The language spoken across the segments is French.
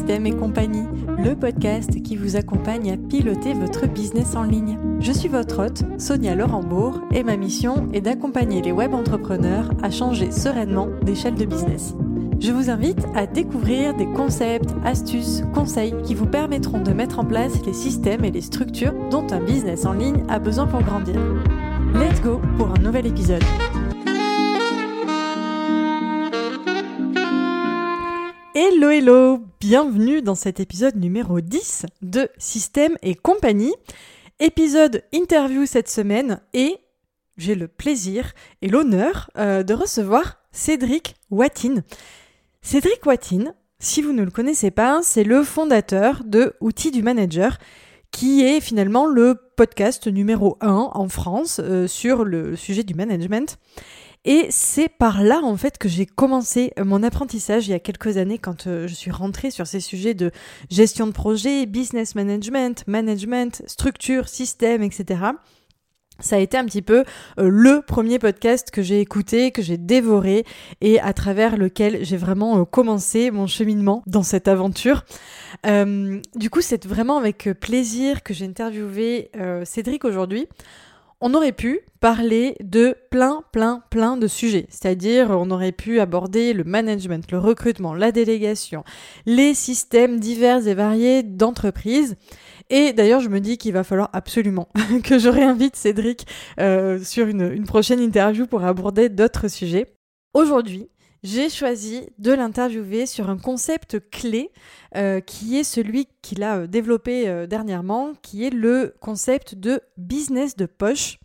Système et compagnie, le podcast qui vous accompagne à piloter votre business en ligne. Je suis votre hôte, Sonia Laurent-Bourg, et ma mission est d'accompagner les web entrepreneurs à changer sereinement d'échelle de business. Je vous invite à découvrir des concepts, astuces, conseils qui vous permettront de mettre en place les systèmes et les structures dont un business en ligne a besoin pour grandir. Let's go pour un nouvel épisode. Hello hello, bienvenue dans cet épisode numéro 10 de Système et compagnie. Épisode interview cette semaine et j'ai le plaisir et l'honneur euh, de recevoir Cédric Watine. Cédric Watine, si vous ne le connaissez pas, c'est le fondateur de Outils du Manager qui est finalement le podcast numéro 1 en France euh, sur le sujet du management. Et c'est par là en fait que j'ai commencé mon apprentissage il y a quelques années quand euh, je suis rentrée sur ces sujets de gestion de projet, business management, management, structure, système, etc. Ça a été un petit peu euh, le premier podcast que j'ai écouté, que j'ai dévoré et à travers lequel j'ai vraiment euh, commencé mon cheminement dans cette aventure. du coup, c'est vraiment avec plaisir que j'ai interviewé Cédric aujourd'hui on aurait pu parler de plein, plein, plein de sujets. C'est-à-dire, on aurait pu aborder le management, le recrutement, la délégation, les systèmes divers et variés d'entreprises. Et d'ailleurs, je me dis qu'il va falloir absolument que je réinvite Cédric euh, sur une, une prochaine interview pour aborder d'autres sujets. Aujourd'hui, j'ai choisi de l'interviewer sur un concept clé euh, qui est celui qu'il a euh, développé euh, dernièrement, qui est le concept de business de poche.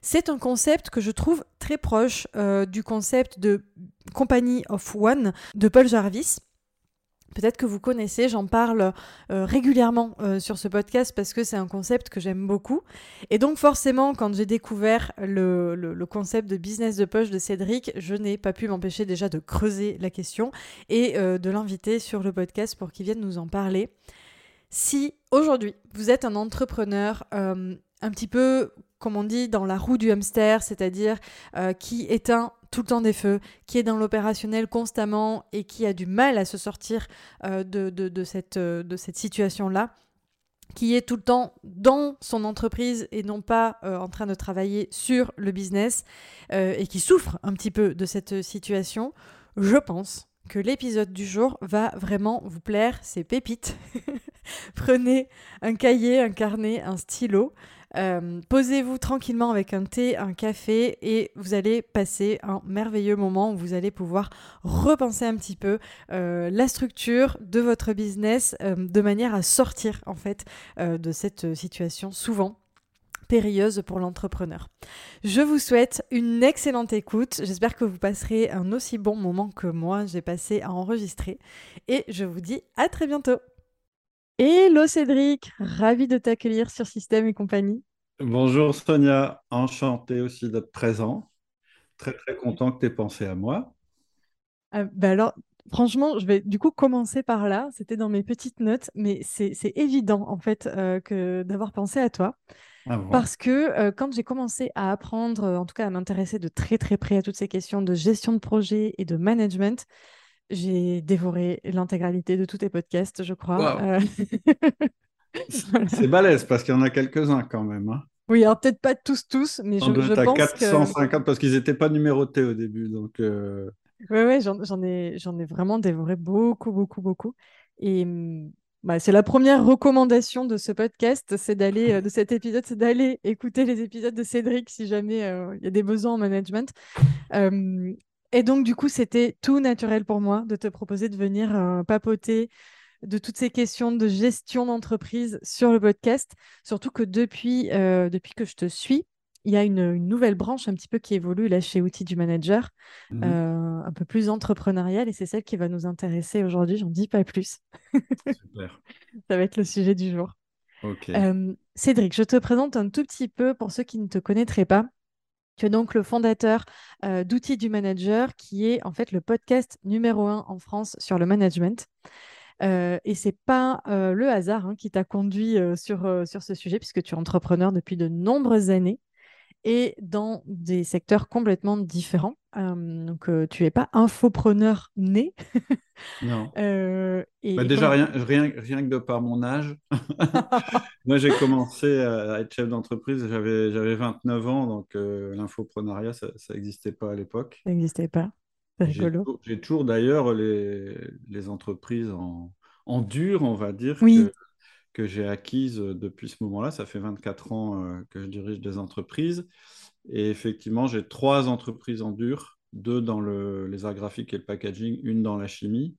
C'est un concept que je trouve très proche du concept de Company of One de Paul Jarvis. Peut-être que vous connaissez, j'en parle euh, régulièrement euh, sur ce podcast parce que c'est un concept que j'aime beaucoup. Et donc forcément, quand j'ai découvert le, concept de business de poche de Cédric, je n'ai pas pu m'empêcher déjà de creuser la question et euh, de l'inviter sur le podcast pour qu'il vienne nous en parler. Si aujourd'hui vous êtes un entrepreneur un petit peu, comme on dit, dans la roue du hamster, c'est-à-dire qui éteint tout le temps des feux, qui est dans l'opérationnel constamment et qui a du mal à se sortir euh, de, de, cette, euh, de cette situation-là, qui est tout le temps dans son entreprise et non pas euh, en train de travailler sur le business et qui souffre un petit peu de cette situation, je pense que l'épisode du jour va vraiment vous plaire, c'est pépite. Prenez un cahier, un carnet, un stylo. Euh, posez-vous tranquillement avec un thé, un café et vous allez passer un merveilleux moment où vous allez pouvoir repenser un petit peu euh, la structure de votre business euh, de manière à sortir en fait de cette situation souvent périlleuse pour l'entrepreneur. Je vous souhaite une excellente écoute. J'espère que vous passerez un aussi bon moment que moi j'ai passé à enregistrer. Et je vous dis à très bientôt. Hello Cédric, ravi de t'accueillir sur Système et compagnie. Bonjour Sonia, enchanté aussi d'être présent. Très très content que tu aies pensé à moi. Ah, bah alors, franchement, je vais du coup commencer par là. C'était dans mes petites notes, mais c'est évident en fait euh, que d'avoir pensé à toi. Ah Parce que euh, quand j'ai commencé à apprendre, en tout cas à m'intéresser de très très près à toutes ces questions de gestion de projet et de management, j'ai dévoré l'intégralité de tous tes podcasts, je crois. Euh. C'est balèze parce qu'il y en a quelques-uns quand même. Hein. Oui, alors peut-être pas tous, tous, mais je, je pense 450 parce qu'ils n'étaient pas numérotés au début. Donc, euh... Oui, ouais, j'en ai, ai vraiment dévoré beaucoup, beaucoup, beaucoup. Et mmh, bah, c'est la première recommandation de ce podcast, c'est d'aller, euh, de cet épisode, c'est d'aller écouter les épisodes de Cédric si jamais euh, il y a des besoins en management. Et donc, du coup, c'était tout naturel pour moi de te proposer de venir euh, papoter de toutes ces questions de gestion d'entreprise sur le podcast. Surtout que depuis, euh, depuis que je te suis, il y a une, nouvelle branche un petit peu qui évolue là chez Outils du Manager, mmh euh, un peu plus entrepreneuriale, et c'est celle qui va nous intéresser aujourd'hui. J'en dis pas plus. Super. Ça va être le sujet du jour. Cédric, je te présente un tout petit peu pour ceux qui ne te connaîtraient pas. Tu es donc le fondateur euh, d'Outils du Manager, qui est en fait le podcast numéro un en France sur le management. Euh, et c'est pas euh, le hasard hein, qui t'a conduit sur, sur ce sujet, puisque tu es entrepreneur depuis de nombreuses années et dans des secteurs complètement différents. Euh, donc euh, tu n'es pas infopreneur né. Non. Euh, et, Bah, déjà, rien, rien, rien que de par mon âge. Moi, j'ai commencé à être chef d'entreprise, j'avais, j'avais 29 ans, donc l'infoprenariat, ça n'existait pas à l'époque. Ça n'existait pas. C'est J'ai toujours, j'ai toujours d'ailleurs les, les entreprises en, en dur, on va dire, Oui, que, que j'ai acquises depuis ce moment-là. Ça fait 24 ans que je dirige des entreprises. Et effectivement, j'ai trois entreprises en dur, deux dans le, les arts graphiques et le packaging, une dans la chimie.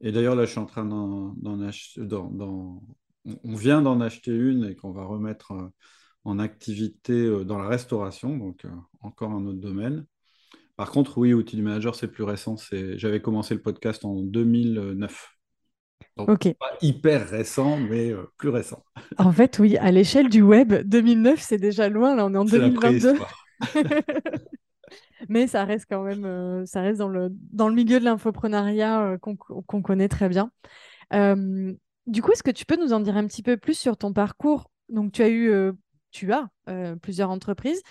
Et d'ailleurs, là, je suis en train d'en acheter, on vient d'en acheter une et qu'on va remettre euh, en activité euh, dans la restauration, donc euh, encore un autre domaine. Par contre, oui, outil du manager, c'est plus récent. J'avais commencé le podcast en 2009. Donc, ok. pas hyper récent, mais euh, plus récent. En fait, oui, à l'échelle du web, 2009, c'est déjà loin. Là, on est en C'est la 2022. préhistoire. Mais ça reste quand même, euh, ça reste dans le, dans le milieu de l'infoprenariat euh, qu'on connaît très bien. Euh, du coup, est-ce que tu peux nous en dire un petit peu plus sur ton parcours? Donc, tu as eu, tu as plusieurs entreprises.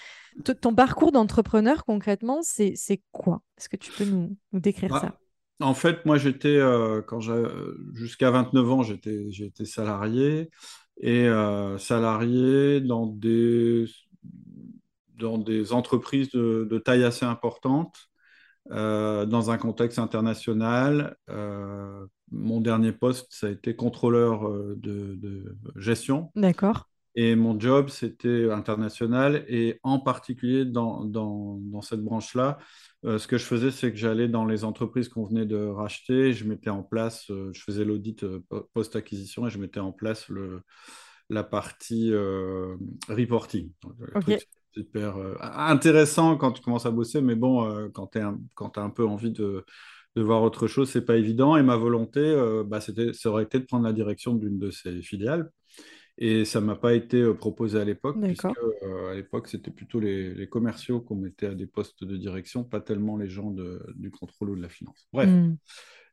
T- ton parcours d'entrepreneur, concrètement, c'est, c'est quoi? Est-ce que tu peux nous, nous décrire ça? En fait, moi, j'étais, euh, jusqu'à 29 ans, j'étais, salarié et euh, salarié dans des, entreprises de, taille assez importante, euh, dans un contexte international. Euh, mon dernier poste, ça a été contrôleur de gestion. D'accord. Et mon job, c'était international. Et en particulier dans, dans, dans cette branche-là, euh, ce que je faisais, c'est que j'allais dans les entreprises qu'on venait de racheter. Je mettais en place, euh, je faisais l'audit euh, po- post-acquisition et je mettais en place le, la partie reporting. Le Ok. truc c'est super intéressant quand tu commences à bosser, mais bon, quand tu as un peu envie de, de voir autre chose, c'est pas évident. Et ma volonté, bah, c'était, ça aurait été de prendre la direction d'une de ces filiales. Et ça ne m'a pas été proposé à l'époque, puisque euh, à l'époque, c'était plutôt les, les commerciaux qu'on mettait à des postes de direction, pas tellement les gens de- du contrôle ou de la finance. Bref, Hmm.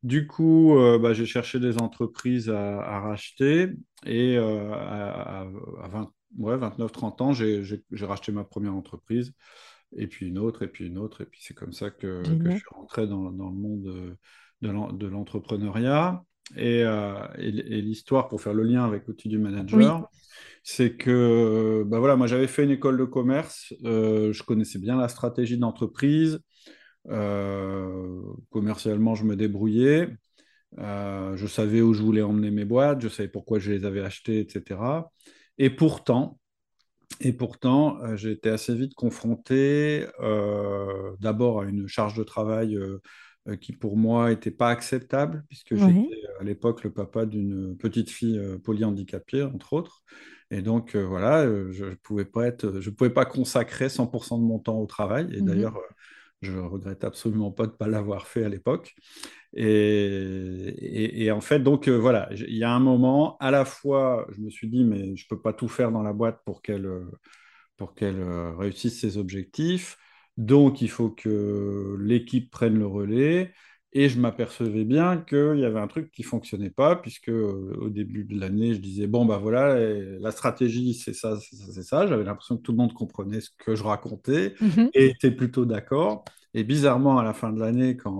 du coup, euh, bah, j'ai cherché des entreprises à, à racheter et euh, à, à- à 20 ouais, 29-30 ans, j'ai racheté ma première entreprise et puis une autre et puis une autre. Et puis c'est comme ça que, que je suis rentré dans, dans le monde de l'entrepreneuriat. Et, euh, et, et l'histoire, pour faire le lien avec l'outil du Oui, manager, c'est que bah voilà, moi j'avais fait une école de commerce, euh, je connaissais bien la stratégie d'entreprise, euh, commercialement je me débrouillais, je savais où je voulais emmener mes boîtes, je savais pourquoi je les avais achetées, etc. Et pourtant, et pourtant, j'ai été assez vite confronté d'abord à une charge de travail euh, euh, qui pour moi n'était pas acceptable, puisque j'étais à l'époque le papa d'une petite fille euh, polyhandicapée, entre autres. Et donc euh, voilà, euh, je ne pouvais pas être, je pouvais pas consacrer 100% de mon temps au travail. Et Mhm. d'ailleurs, euh, je regrette absolument pas de ne pas l'avoir fait à l'époque. Et, et- et en fait, donc euh, voilà, il y a un moment, à la fois, je me suis dit, mais je peux pas tout faire dans la boîte pour qu'elle euh, pour qu'elle euh, réussisse ses objectifs. Donc, il faut que l'équipe prenne le relais. Et je m'apercevais bien qu'il y avait un truc qui fonctionnait pas, puisque euh, au début de l'année, je disais, bon, bah voilà, la stratégie, c'est ça, c'est ça, c'est ça. J'avais l'impression que tout le monde comprenait ce que je racontais Mhm. et était plutôt d'accord. Et bizarrement, à la fin de l'année, quand,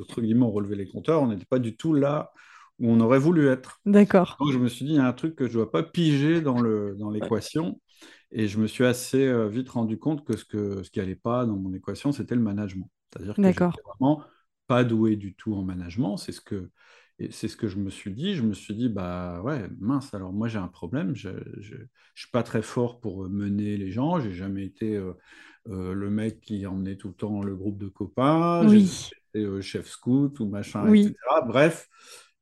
entre guillemets, on relevait les compteurs, on n'était pas du tout là où on aurait voulu être. D'accord. Donc, je me suis dit, il y a un truc que je ne dois pas piger dans le, dans l'équation. Et je me suis assez euh, vite rendu compte que ce, que, ce qui n'allait pas dans mon équation, c'était le management. C'est-à-dire que j'étais vraiment pas doué du tout en management. C'est ce que, c'est ce que je me suis dit. Je me suis dit, bah ouais, mince, alors moi j'ai un problème. Je ne suis pas très fort pour mener les gens. J'ai jamais été euh, euh, le mec qui emmenait tout le temps le groupe de copains. Oui, été euh, chef scout ou machin, oui, etc. Bref,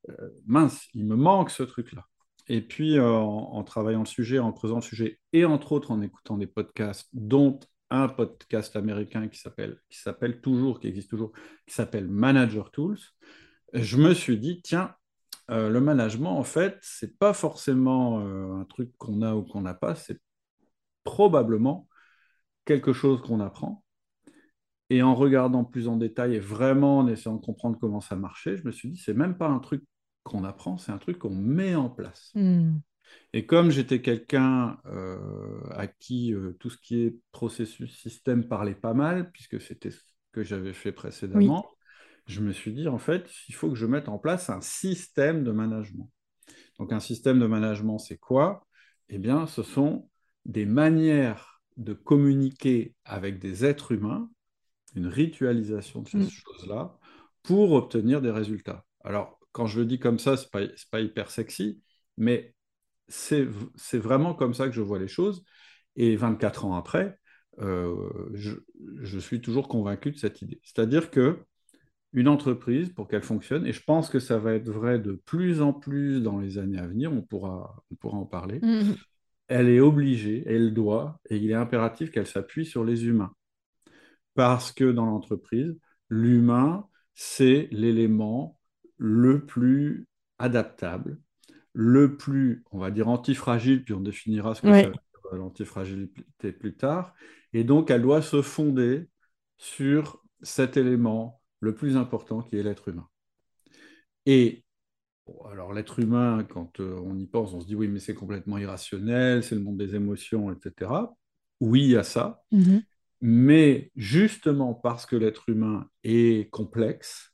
euh, mince, il me manque ce truc-là. Et puis, euh, en, travaillant le sujet, en creusant le sujet, et entre autres en écoutant des podcasts, dont un podcast américain qui s'appelle, qui s'appelle toujours, qui existe toujours, qui s'appelle Manager Tools, je me suis dit, tiens, euh, le management, en fait, c'est pas forcément euh, un truc qu'on a ou qu'on n'a pas, c'est probablement quelque chose qu'on apprend. Et en regardant plus en détail et vraiment en essayant de comprendre comment ça marchait, je me suis dit, c'est même pas un truc qu'on apprend, c'est un truc qu'on met en place. Hmm. Et comme j'étais quelqu'un euh, à qui euh, tout ce qui est processus système parlait pas mal, puisque c'était que j'avais fait précédemment, je me suis dit, en fait, il faut que je mette en place un système de management. Donc un système de management, c'est quoi? Eh bien, ce sont des manières de communiquer avec des êtres humains, une ritualisation de ces mm. choses-là, pour obtenir des résultats. Alors, quand je le dis comme ça, ce n'est pas, pas, hyper sexy, mais c'est vraiment comme ça que je vois les choses. Et 24 ans après, euh, je, je, suis toujours convaincu de cette idée. C'est-à-dire que une entreprise, pour qu'elle fonctionne, et je pense que ça va être vrai de plus en plus dans les années à venir, on pourra, on pourra en parler, mhm. elle est obligée, elle doit, et il est impératif qu'elle s'appuie sur les humains. Parce que dans l'entreprise, l'humain, c'est l'élément le plus adaptable, le plus, on va dire, antifragile, puis on définira ce que c'est l'antifragilité plus tard. Et donc, elle doit se fonder sur cet élément le plus important qui est l'être humain. Et alors l'être humain, quand euh, on y pense, on se dit oui, mais c'est complètement irrationnel, c'est le monde des émotions, etc. Oui, il y a ça. Mhm. Mais justement parce que l'être humain est complexe,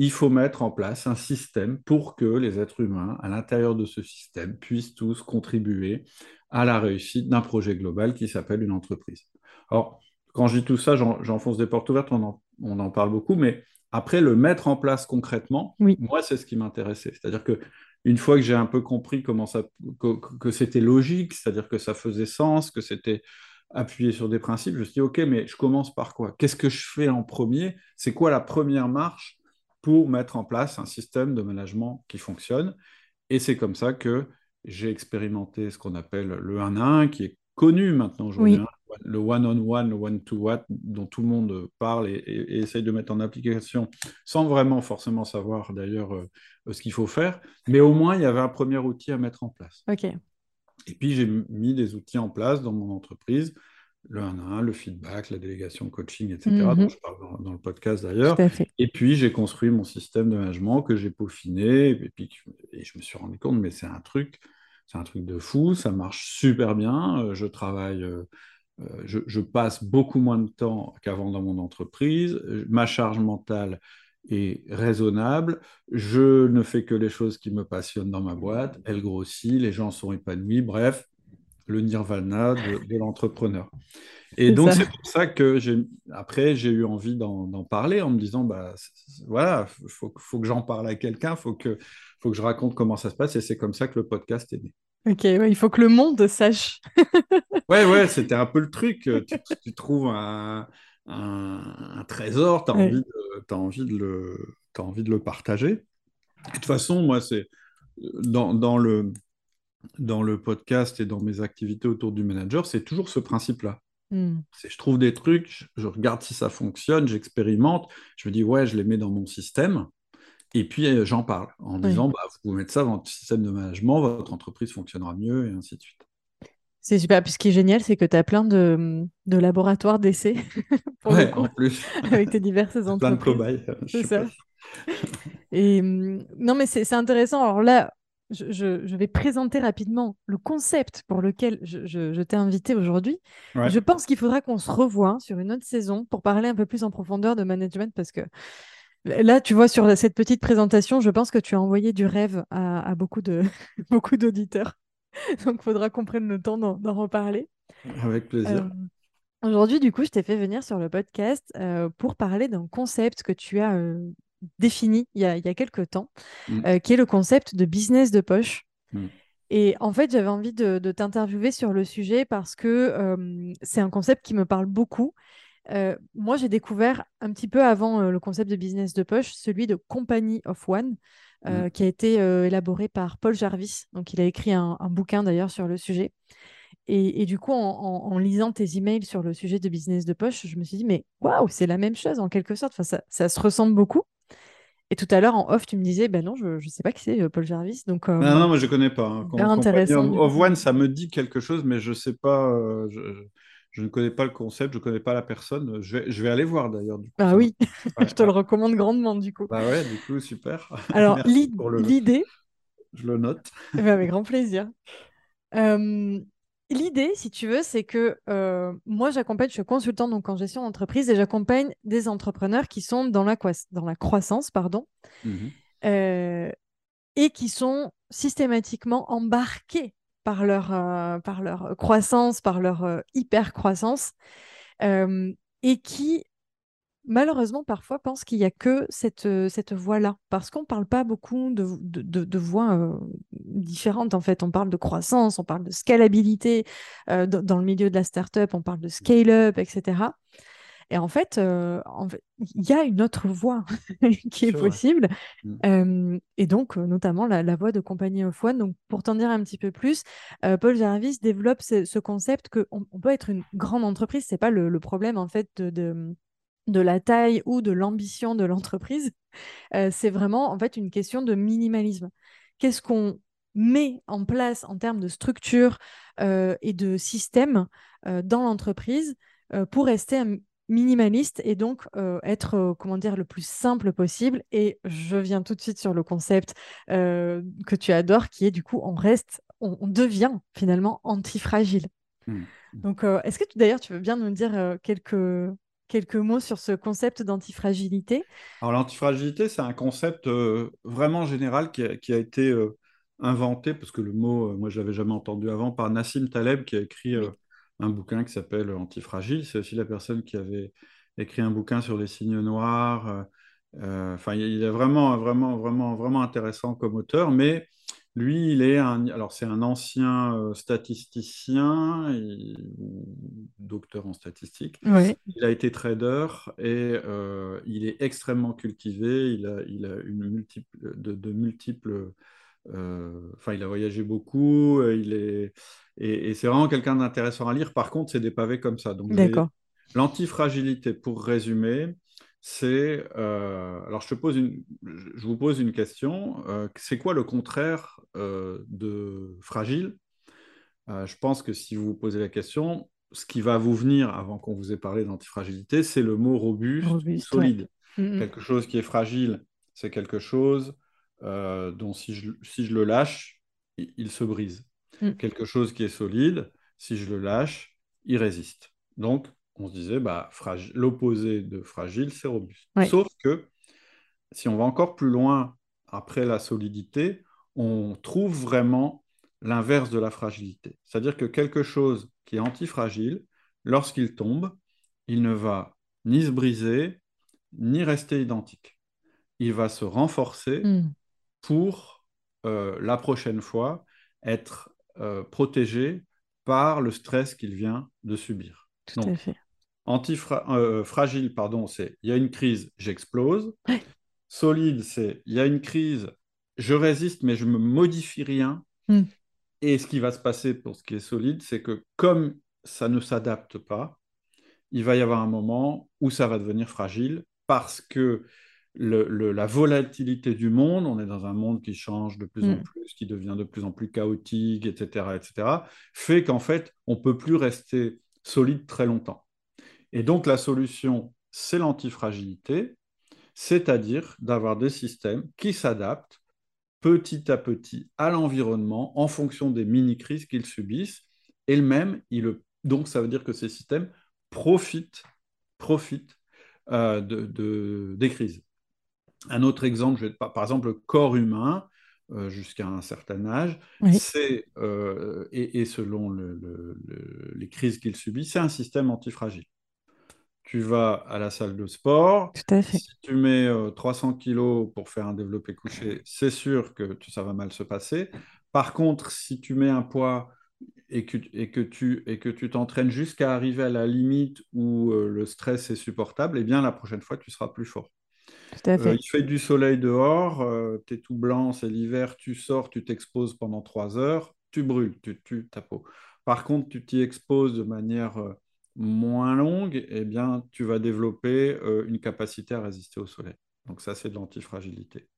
il faut mettre en place un système pour que les êtres humains, à l'intérieur de ce système, puissent tous contribuer à la réussite d'un projet global qui s'appelle une entreprise. Alors, quand je dis tout ça, j'enfonce des portes ouvertes, on en on en parle beaucoup, mais après, le mettre en place concrètement, moi, c'est ce qui m'intéressait. C'est-à-dire que une fois que j'ai un peu compris comment ça, que, c'était logique, c'est-à-dire que ça faisait sens, que c'était appuyé sur des principes, je me suis dit, OK, mais je commence par quoi? Qu'est-ce que je fais en premier? C'est quoi la première marche? Pour mettre en place un système de management qui fonctionne Et c'est comme ça que j'ai expérimenté ce qu'on appelle le 1 à 1, qui est connu maintenant aujourd'hui, hein le one-on-one, le one-to-one dont tout le monde parle et, essaye de mettre en application sans vraiment forcément savoir d'ailleurs euh, ce qu'il faut faire. Mais au moins, il y avait un premier outil à mettre en place. OK. Et puis, j'ai mis des outils en place dans mon entreprise, le 1 1, le feedback, la délégation coaching, etc., mhm. dont je parle dans, le podcast d'ailleurs. Et puis, j'ai construit mon système de management que j'ai peaufiné. Et puis, et je me suis rendu compte, mais c'est un truc... C'est un truc de fou, ça marche super bien. Euh, je travaille euh, euh, je, passe beaucoup moins de temps qu'avant dans mon entreprise, ma charge mentale est raisonnable, je ne fais que les choses qui me passionnent dans ma boîte, elle grossit, les gens sont épanouis, bref, le nirvana de, l'entrepreneur. Et donc, c'est pour ça que j'ai, après, j'ai eu envie d'en, parler en me disant, bah, voilà, il faut, que j'en parle à quelqu'un, il faut que, faut que je raconte comment ça se passe, et c'est comme ça que le podcast est né. Ok, il faut que le monde sache. ouais, ouais, c'était un peu le truc. Tu, trouves un, trésor, tu as, envie de, envie, de le, as envie de le partager. de toute façon, moi, c'est dans, dans, le, dans le podcast et dans mes activités autour du manager, c'est toujours ce principe-là. Hmm. Je trouve des trucs, je regarde si ça fonctionne, j'expérimente, je me dis, ouais, je les mets dans mon système. Et puis, euh, j'en parle en disant, bah, vous pouvez mettre ça dans votre système de management, votre entreprise fonctionnera mieux, et ainsi de suite. C'est super. Puis ce qui est génial, c'est que tu as plein de, de laboratoires d'essais. ouais, en plus. avec tes diverses entreprises. Plein de cobayes. C'est ça. Et hum, non, mais c'est intéressant. Alors là, je, je, vais présenter rapidement le concept pour lequel je, je t'ai invité aujourd'hui. Je pense qu'il faudra qu'on se revoie sur une autre saison pour parler un peu plus en profondeur de management parce que Là, tu vois, sur cette petite présentation, je pense que tu as envoyé du rêve à, beaucoup de beaucoup d'auditeurs. Donc, il faudra qu'on prenne le temps d'en reparler. Avec plaisir. Euh, aujourd'hui, du coup, je t'ai fait venir sur le podcast euh, pour parler d'un concept que tu as euh, défini il y a, il y a quelques temps, mm. qui est le concept de business de poche. Mm. Et en fait, j'avais envie de, de t'interviewer sur le sujet parce que c'est un concept qui me parle beaucoup euh, moi, j'ai découvert un petit peu avant euh, le concept de business de poche, celui de Company of One, euh, mmh. qui a été élaboré par Paul Jarvis. Donc, il a écrit un, bouquin d'ailleurs sur le sujet. Et, du coup, en, lisant tes emails sur le sujet de business de poche, je me suis dit, mais waouh, c'est la même chose en quelque sorte. Enfin, ça, se ressemble beaucoup. Et tout à l'heure, en off, tu me disais, ben non, je ne sais pas qui c'est, Paul Jarvis. Donc, non, non, moi, je ne connais pas. Hein. intéressant. Of One, ça me dit quelque chose, mais je ne sais pas. Je je ne connais pas le concept, je ne connais pas la personne. Je vais, je vais aller voir d'ailleurs. Ah oui, je te le recommande grandement du coup. Bah ouais, du coup, super. Alors, l'idée. Je le note. Eh ben, avec grand plaisir. Euh, L'idée, si tu veux, c'est que euh, moi, j'accompagne, je suis consultante donc en gestion d'entreprise et j'accompagne des entrepreneurs qui sont dans la, dans la croissance, pardon, Mhm. euh, et qui sont systématiquement embarqués par leur, euh, par leur croissance, par leur hyper-croissance, euh, et qui malheureusement, parfois, pensent qu'il n'y a que cette, euh, cette voie-là, parce qu'on ne parle pas beaucoup de, de, de- de voies euh, différentes, en fait. On parle de croissance, on parle de scalabilité euh, dans, le milieu de la startup, on parle de scale-up, etc. Et en fait, euh, en fait, il y a une autre voie qui est possible, Mm. euh, et donc notamment la, la voie de compagnie of one. Donc, pour t'en dire un petit peu plus, Paul Jarvis développe ce, ce concept qu'on on on peut être une grande entreprise, c'est pas le, le problème en fait de, de la taille ou de l'ambition de l'entreprise. Euh, c'est vraiment en fait une question de minimalisme. Qu'est-ce qu'on met en place en termes de structure euh, et de système euh, dans l'entreprise pour rester minimaliste et donc être comment dire le plus simple possible? Et je viens tout de suite sur le concept que tu adores qui est du coup on reste on, on devient finalement antifragile Mm. donc, euh, est-ce que d'ailleurs, tu veux bien nous dire quelques, quelques mots sur ce concept d'antifragilité? Alors, l'antifragilité, c'est un concept euh, vraiment général qui a, qui a été euh, inventé, parce que le mot, euh, moi, je l'avais jamais entendu avant, par Nassim Taleb, qui a écrit un bouquin qui s'appelle Antifragile. C'est aussi la personne qui avait écrit un bouquin sur les signes noirs. Enfin, il est vraiment, vraiment, vraiment, vraiment intéressant comme auteur, mais lui, il est un, alors c'est un ancien euh, statisticien, docteur en statistique. Ouais, Il a été trader et euh, il est extrêmement cultivé. Il a, il a une multiple, de, de multiples. euh, Enfin, il a voyagé beaucoup. Il est, et, et c'est vraiment quelqu'un d'intéressant à lire. Par contre, c'est des pavés comme ça. Donc, l'antifragilité, pour résumer, c'est. euh, alors, je te pose une, je vous pose une question. Euh, c'est quoi le contraire de fragile? Euh, je pense que si vous vous posez la question, ce qui va vous venir avant qu'on vous ait parlé d'antifragilité, c'est le mot robuste ouais. solide. Mm, Quelque chose qui est fragile, c'est quelque chose euh, dont si je, si je le lâche, il, il se brise. mm, mm. Quelque chose qui est solide, si je le lâche, il résiste. Donc, on se disait, bah, l'opposé de fragile, c'est robuste. Ouais. Sauf que si on va encore plus loin après la solidité, on trouve vraiment l'inverse de la fragilité. C'est-à-dire que quelque chose qui est antifragile, lorsqu'il tombe, il ne va ni se briser, ni rester identique. Il va se renforcer Mm, pour euh, la prochaine fois être euh, protégé par le stress qu'il vient de subir. tout à Donc, fait. antifra- euh, fragile, pardon, c'est il y a une crise, j'explose. Ouais. Solide, c'est il y a une crise, je résiste, mais je ne me modifie rien. Mm, Et ce qui va se passer pour ce qui est solide, c'est que comme ça ne s'adapte pas, il va y avoir un moment où ça va devenir fragile parce que le- le- la volatilité du monde, on est dans un monde qui change de plus en mm. plus, qui devient de plus en plus chaotique, etc., etc., fait qu'en fait, on ne peut plus rester solide très longtemps. Et donc, la solution, c'est l'antifragilité, c'est-à-dire d'avoir des systèmes qui s'adaptent petit à petit à l'environnement en fonction des mini-crises qu'ils subissent. Et le même, il, donc ça veut dire que ces systèmes profitent, profitent euh, de, de- des crises. Un autre exemple, je vais- par exemple, le corps humain, euh, jusqu'à un certain âge, Oui, c'est, euh, et, et selon le- le- le- les crises qu'il subit, c'est un système antifragile tu vas à la salle de sport. tout à fait. Si tu mets euh, 300 kilos pour faire un développé couché, c'est sûr que tu- ça va mal se passer. Par contre, si tu mets un poids et que, et que tu et que tu t'entraînes jusqu'à arriver à la limite où euh, le stress est supportable, eh bien la prochaine fois, tu seras plus fort. Tout à Euh, fait. il fait du soleil dehors, tu es tout blanc, c'est l'hiver, tu sors, tu t'exposes pendant trois heures, tu brûles, tu tues ta peau. Par contre, tu t'y exposes de manière euh, moins longue, eh bien, tu vas développer euh, une capacité à résister au soleil. Donc ça, c'est de l'antifragilité.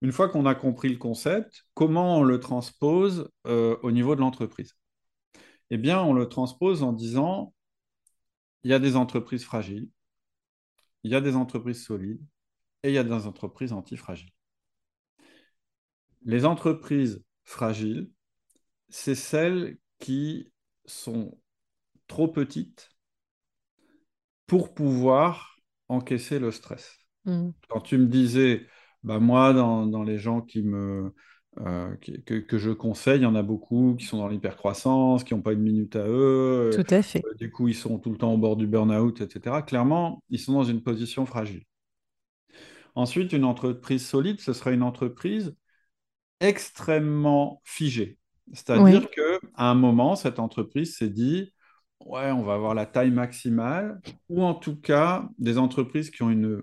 Une fois qu'on a compris le concept, comment on le transpose euh, au niveau de l'entreprise? Eh bien, on le transpose en disant, il y a des entreprises fragiles, il y a des entreprises solides et il y a des entreprises antifragiles. Les entreprises fragiles, c'est celles qui sont trop petites pour pouvoir encaisser le stress. Mm. Quand tu me disais, bah moi, dans, dans les gens qui me, euh, qui- que, que je conseille, il y en a beaucoup qui sont dans l'hypercroissance, qui n'ont pas une minute à eux, Tout à fait. euh, du coup, ils sont tout le temps au bord du burn-out, etc. Clairement, ils sont dans une position fragile. Ensuite, une entreprise solide, ce sera une entreprise extrêmement figée. C'est-à-dire Oui. que à un moment, cette entreprise s'est dit, ouais, on va avoir la taille maximale, ou en tout cas des entreprises qui ont une,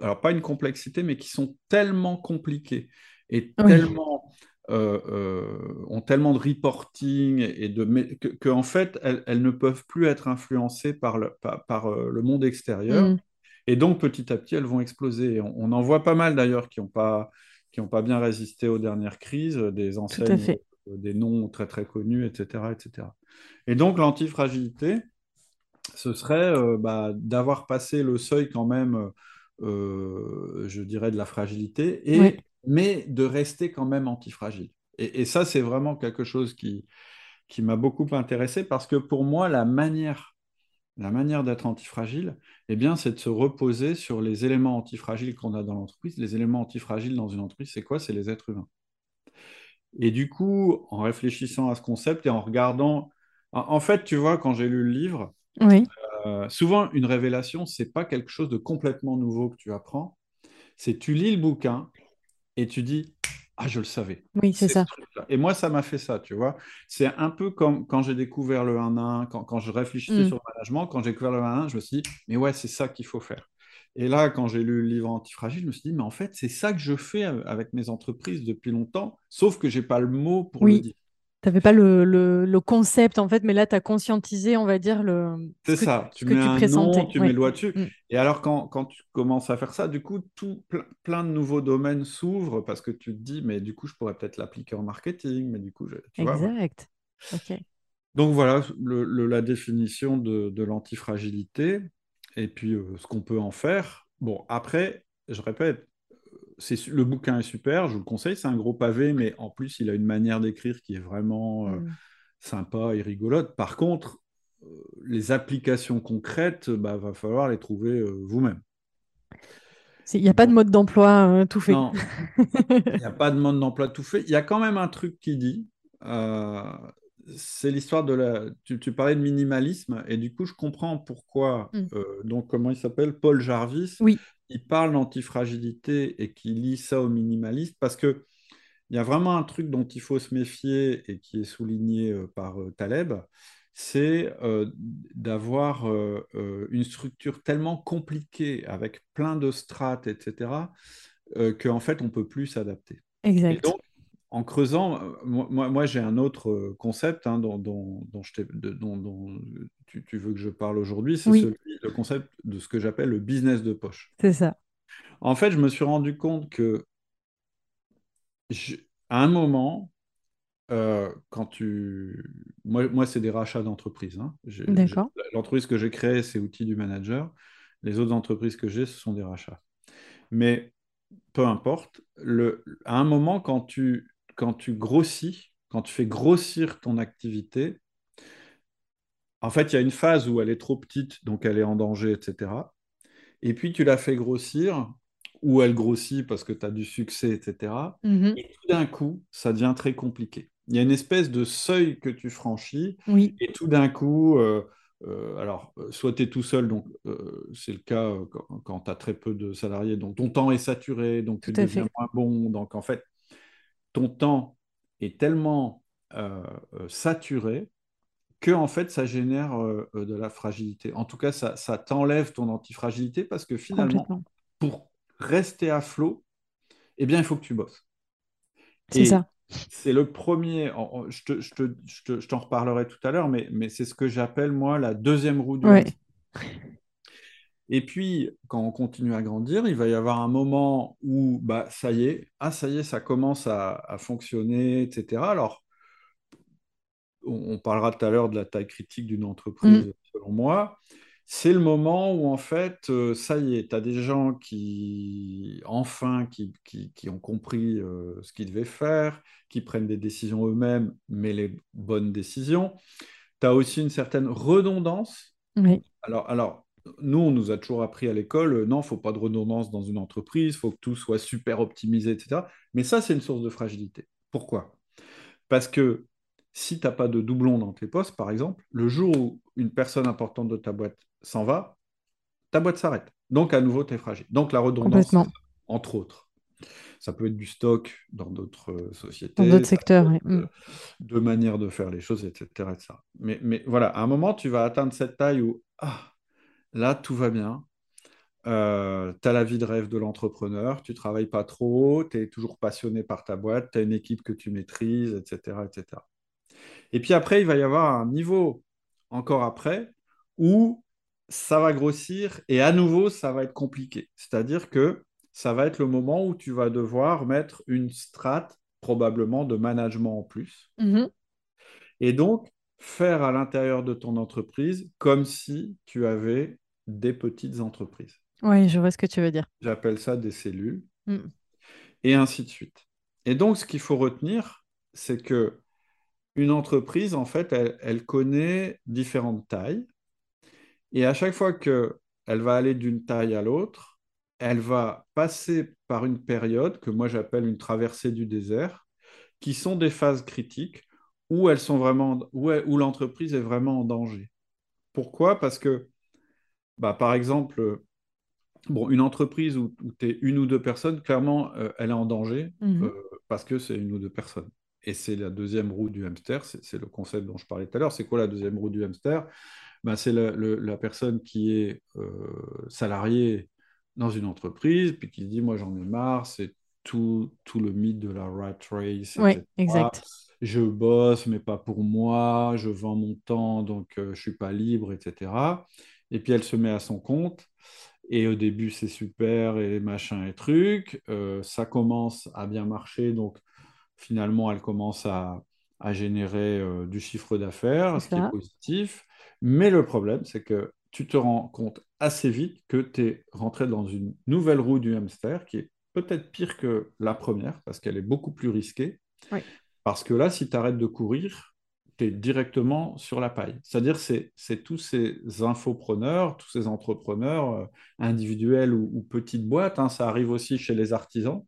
alors pas une complexité, mais qui sont tellement compliquées et Oui. tellement euh, euh, ont tellement de reporting et de que, que, en fait elles, elles ne peuvent plus être influencées par le, par, par, euh, le monde extérieur. Mm. Et donc, petit à petit, elles vont exploser. On, on en voit pas mal d'ailleurs qui n'ont pas, qui ont pas bien résisté aux dernières crises, des enseignes, des noms très très connus, etc. etc. Et donc, l'antifragilité, ce serait euh, bah, d'avoir passé le seuil quand même, euh, je dirais, de la fragilité, et, Oui. mais de rester quand même antifragile. Et, et ça, c'est vraiment quelque chose qui, qui m'a beaucoup intéressé parce que pour moi, la manière la manière d'être antifragile, eh bien, c'est de se reposer sur les éléments antifragiles qu'on a dans l'entreprise. Les éléments antifragiles dans une entreprise, c'est quoi? C'est les êtres humains. Et du coup, en réfléchissant à ce concept et en regardant, en fait, tu vois, quand j'ai lu le livre, Oui. euh, souvent une révélation, c'est pas quelque chose de complètement nouveau que tu apprends. C'est tu lis le bouquin et tu dis, ah, je le savais. Oui, c'est C'est ce ça. Et moi, ça m'a fait ça, tu vois. C'est un peu comme quand j'ai découvert le 1-1, quand, quand je réfléchissais Mm. sur le management, quand j'ai découvert le 1-1, je me suis dit, mais ouais, c'est ça qu'il faut faire. Et là, quand j'ai lu le livre Antifragile, je me suis dit, mais en fait, c'est ça que je fais avec mes entreprises depuis longtemps, sauf que j'ai pas le mot pour le dire. Tu n'avais pas le, le, le concept, en fait, mais là, tu as conscientisé, on va dire, le, ce C'est ça, tu mets tu un nom, tu mets Oui. doigt dessus. Mm. Et alors, quand, quand tu commences à faire ça, du coup, tout, plein, plein de nouveaux domaines s'ouvrent parce que tu te dis, mais du coup, je pourrais peut-être l'appliquer en marketing, mais du coup, je- tu vois. Exact. Ok. Donc voilà le- le- la définition de, de l'antifragilité et puis euh, ce qu'on peut en faire. Bon, après, je répète, c'est, le bouquin est super, je vous le conseille, c'est un gros pavé, mais en plus, il a une manière d'écrire qui est vraiment euh, Mm. sympa et rigolote. Par contre, euh, les applications concrètes, bah, va falloir les trouver euh, vous-même. Il n'y a pas de mode d'emploi tout fait. non, il n'y a pas de mode d'emploi tout fait. Il y a quand même un truc qui dit, c'est l'histoire de la... Tu, tu parlais de minimalisme, et du coup, je comprends pourquoi, Mm. euh, donc, comment il s'appelle? Paul Jarvis, Oui. Il parle d'antifragilité et qui lie ça au minimalisme, parce que il y a vraiment un truc dont il faut se méfier et qui est souligné euh, par euh, Taleb, c'est euh, d'avoir euh, une structure tellement compliquée avec plein de strates, etc., euh, qu'en fait, on ne peut plus s'adapter. Et Exact. donc, en creusant, euh, moi, j'ai un autre euh, concept hein, dont, dont- dont je t'ai- de- dont- dont tu, tu veux que je parle aujourd'hui, c'est Oui, le concept de ce que j'appelle le business de poche. c'est ça. En fait, je me suis rendu compte que je- à un moment, euh, quand tu... Moi, moi c'est des rachats d'entreprises. hein. D'accord. L'entreprise que j'ai créée, c'est Outils du Manager. Les autres entreprises que j'ai, ce sont des rachats. Mais peu importe, le... à un moment, quand tu... quand tu grossis, quand tu fais grossir ton activité, en fait, il y a une phase où elle est trop petite, donc elle est en danger, etc. Et puis tu la fais grossir, ou elle grossit parce que tu as du succès, etc. Mhm. Et tout d'un coup, ça devient très compliqué. Il y a une espèce de seuil que tu franchis, Oui, et tout d'un coup, euh, euh, alors, euh, soit tu es tout seul, donc euh, c'est le cas quand, quand tu as très peu de salariés, donc ton temps est saturé, donc tu tout deviens fait. moins bon. Donc en fait, ton temps est tellement euh, euh, saturé que en fait, ça génère euh, de la fragilité. En tout cas, ça, ça t'enlève ton antifragilité parce que finalement, pour rester à flot, eh bien, il faut que tu bosses. C'est ça. c'est le premier, je te- je te- je te- je t'en reparlerai tout à l'heure, mais, mais c'est ce que j'appelle, moi, la deuxième roue du Ouais. Et puis, quand on continue à grandir, il va y avoir un moment où, bah, ça y est, ah, ça y est, ça commence à, à fonctionner, etc. Alors, on, on parlera tout à l'heure de la taille critique d'une Mm. entreprise, selon moi. c'est le moment où, en fait, euh, ça y est, tu as des gens qui, enfin, qui, qui- qui ont compris euh, ce qu'ils devaient faire, qui prennent des décisions eux-mêmes, mais les bonnes décisions. Tu as aussi une certaine redondance. Oui. Alors, alors, nous, on nous a toujours appris à l'école, euh, non, il ne faut pas de redondance dans une entreprise, il faut que tout soit super optimisé, etc. Mais ça, c'est une source de fragilité. Pourquoi? Parce que si tu n'as pas de doublon dans tes postes, par exemple, le jour où une personne importante de ta boîte s'en va, ta boîte s'arrête. Donc, à nouveau, tu es fragile. Donc, la redondance, entre autres. Ça peut être du stock dans d'autres euh, Dans sociétés, d'autres ça secteurs, oui. euh, de manières de faire les choses, etc. etc. Mais, mais voilà, à un moment, tu vas atteindre cette taille où, ah, là, tout va bien. tu as la vie de rêve de l'entrepreneur, tu travailles pas trop, tu es toujours passionné par ta boîte, tu as une équipe que tu maîtrises, etc., etc. Et puis après, il va y avoir un niveau encore après où ça va grossir et à nouveau, ça va être compliqué. C'est-à-dire que ça va être le moment où tu vas devoir mettre une strate probablement de management en plus. Mhm. Et donc, faire à l'intérieur de ton entreprise comme si tu avais des petites entreprises. Oui, je vois ce que tu veux dire. J'appelle ça des cellules, Mm. et ainsi de suite. Et donc, ce qu'il faut retenir, c'est que une entreprise, en fait, elle, elle connaît différentes tailles. Et à chaque fois qu'elle va aller d'une taille à l'autre, elle va passer par une période que moi j'appelle une traversée du désert, qui sont des phases critiques où elles sont vraiment, où, elle- où l'entreprise est vraiment en danger. Pourquoi? Parce que, bah, par exemple, bon, une entreprise où, tu es une ou deux personnes, clairement, euh, elle est en danger Mhm. euh, parce que c'est une ou deux personnes. Et c'est la deuxième roue du hamster, c'est le concept dont je parlais tout à l'heure. C'est quoi la deuxième roue du hamster? Ben, c'est la, la personne qui est euh, salariée dans une entreprise, puis qui se dit, moi j'en ai marre, c'est tout, tout le mythe de la rat race, Oui, exact. Je bosse, mais pas pour moi, je vends mon temps, donc euh, je suis pas libre, etc. Et puis elle se met à son compte. Et au début, c'est super et machin et truc. Euh, ça commence à bien marcher. Donc, finalement, elle commence à, à générer euh, du chiffre d'affaires, ce qui est positif. Mais le problème, c'est que tu te rends compte assez vite que tu es rentré dans une nouvelle roue du hamster qui est peut-être pire que la première parce qu'elle est beaucoup plus risquée. Oui. Parce que là, si tu arrêtes de courir, tu es directement sur la paille. C'est-à-dire, c'est c'est tous ces infopreneurs, tous ces entrepreneurs euh, individuels ou, ou petites boîtes, hein, ça arrive aussi chez les artisans,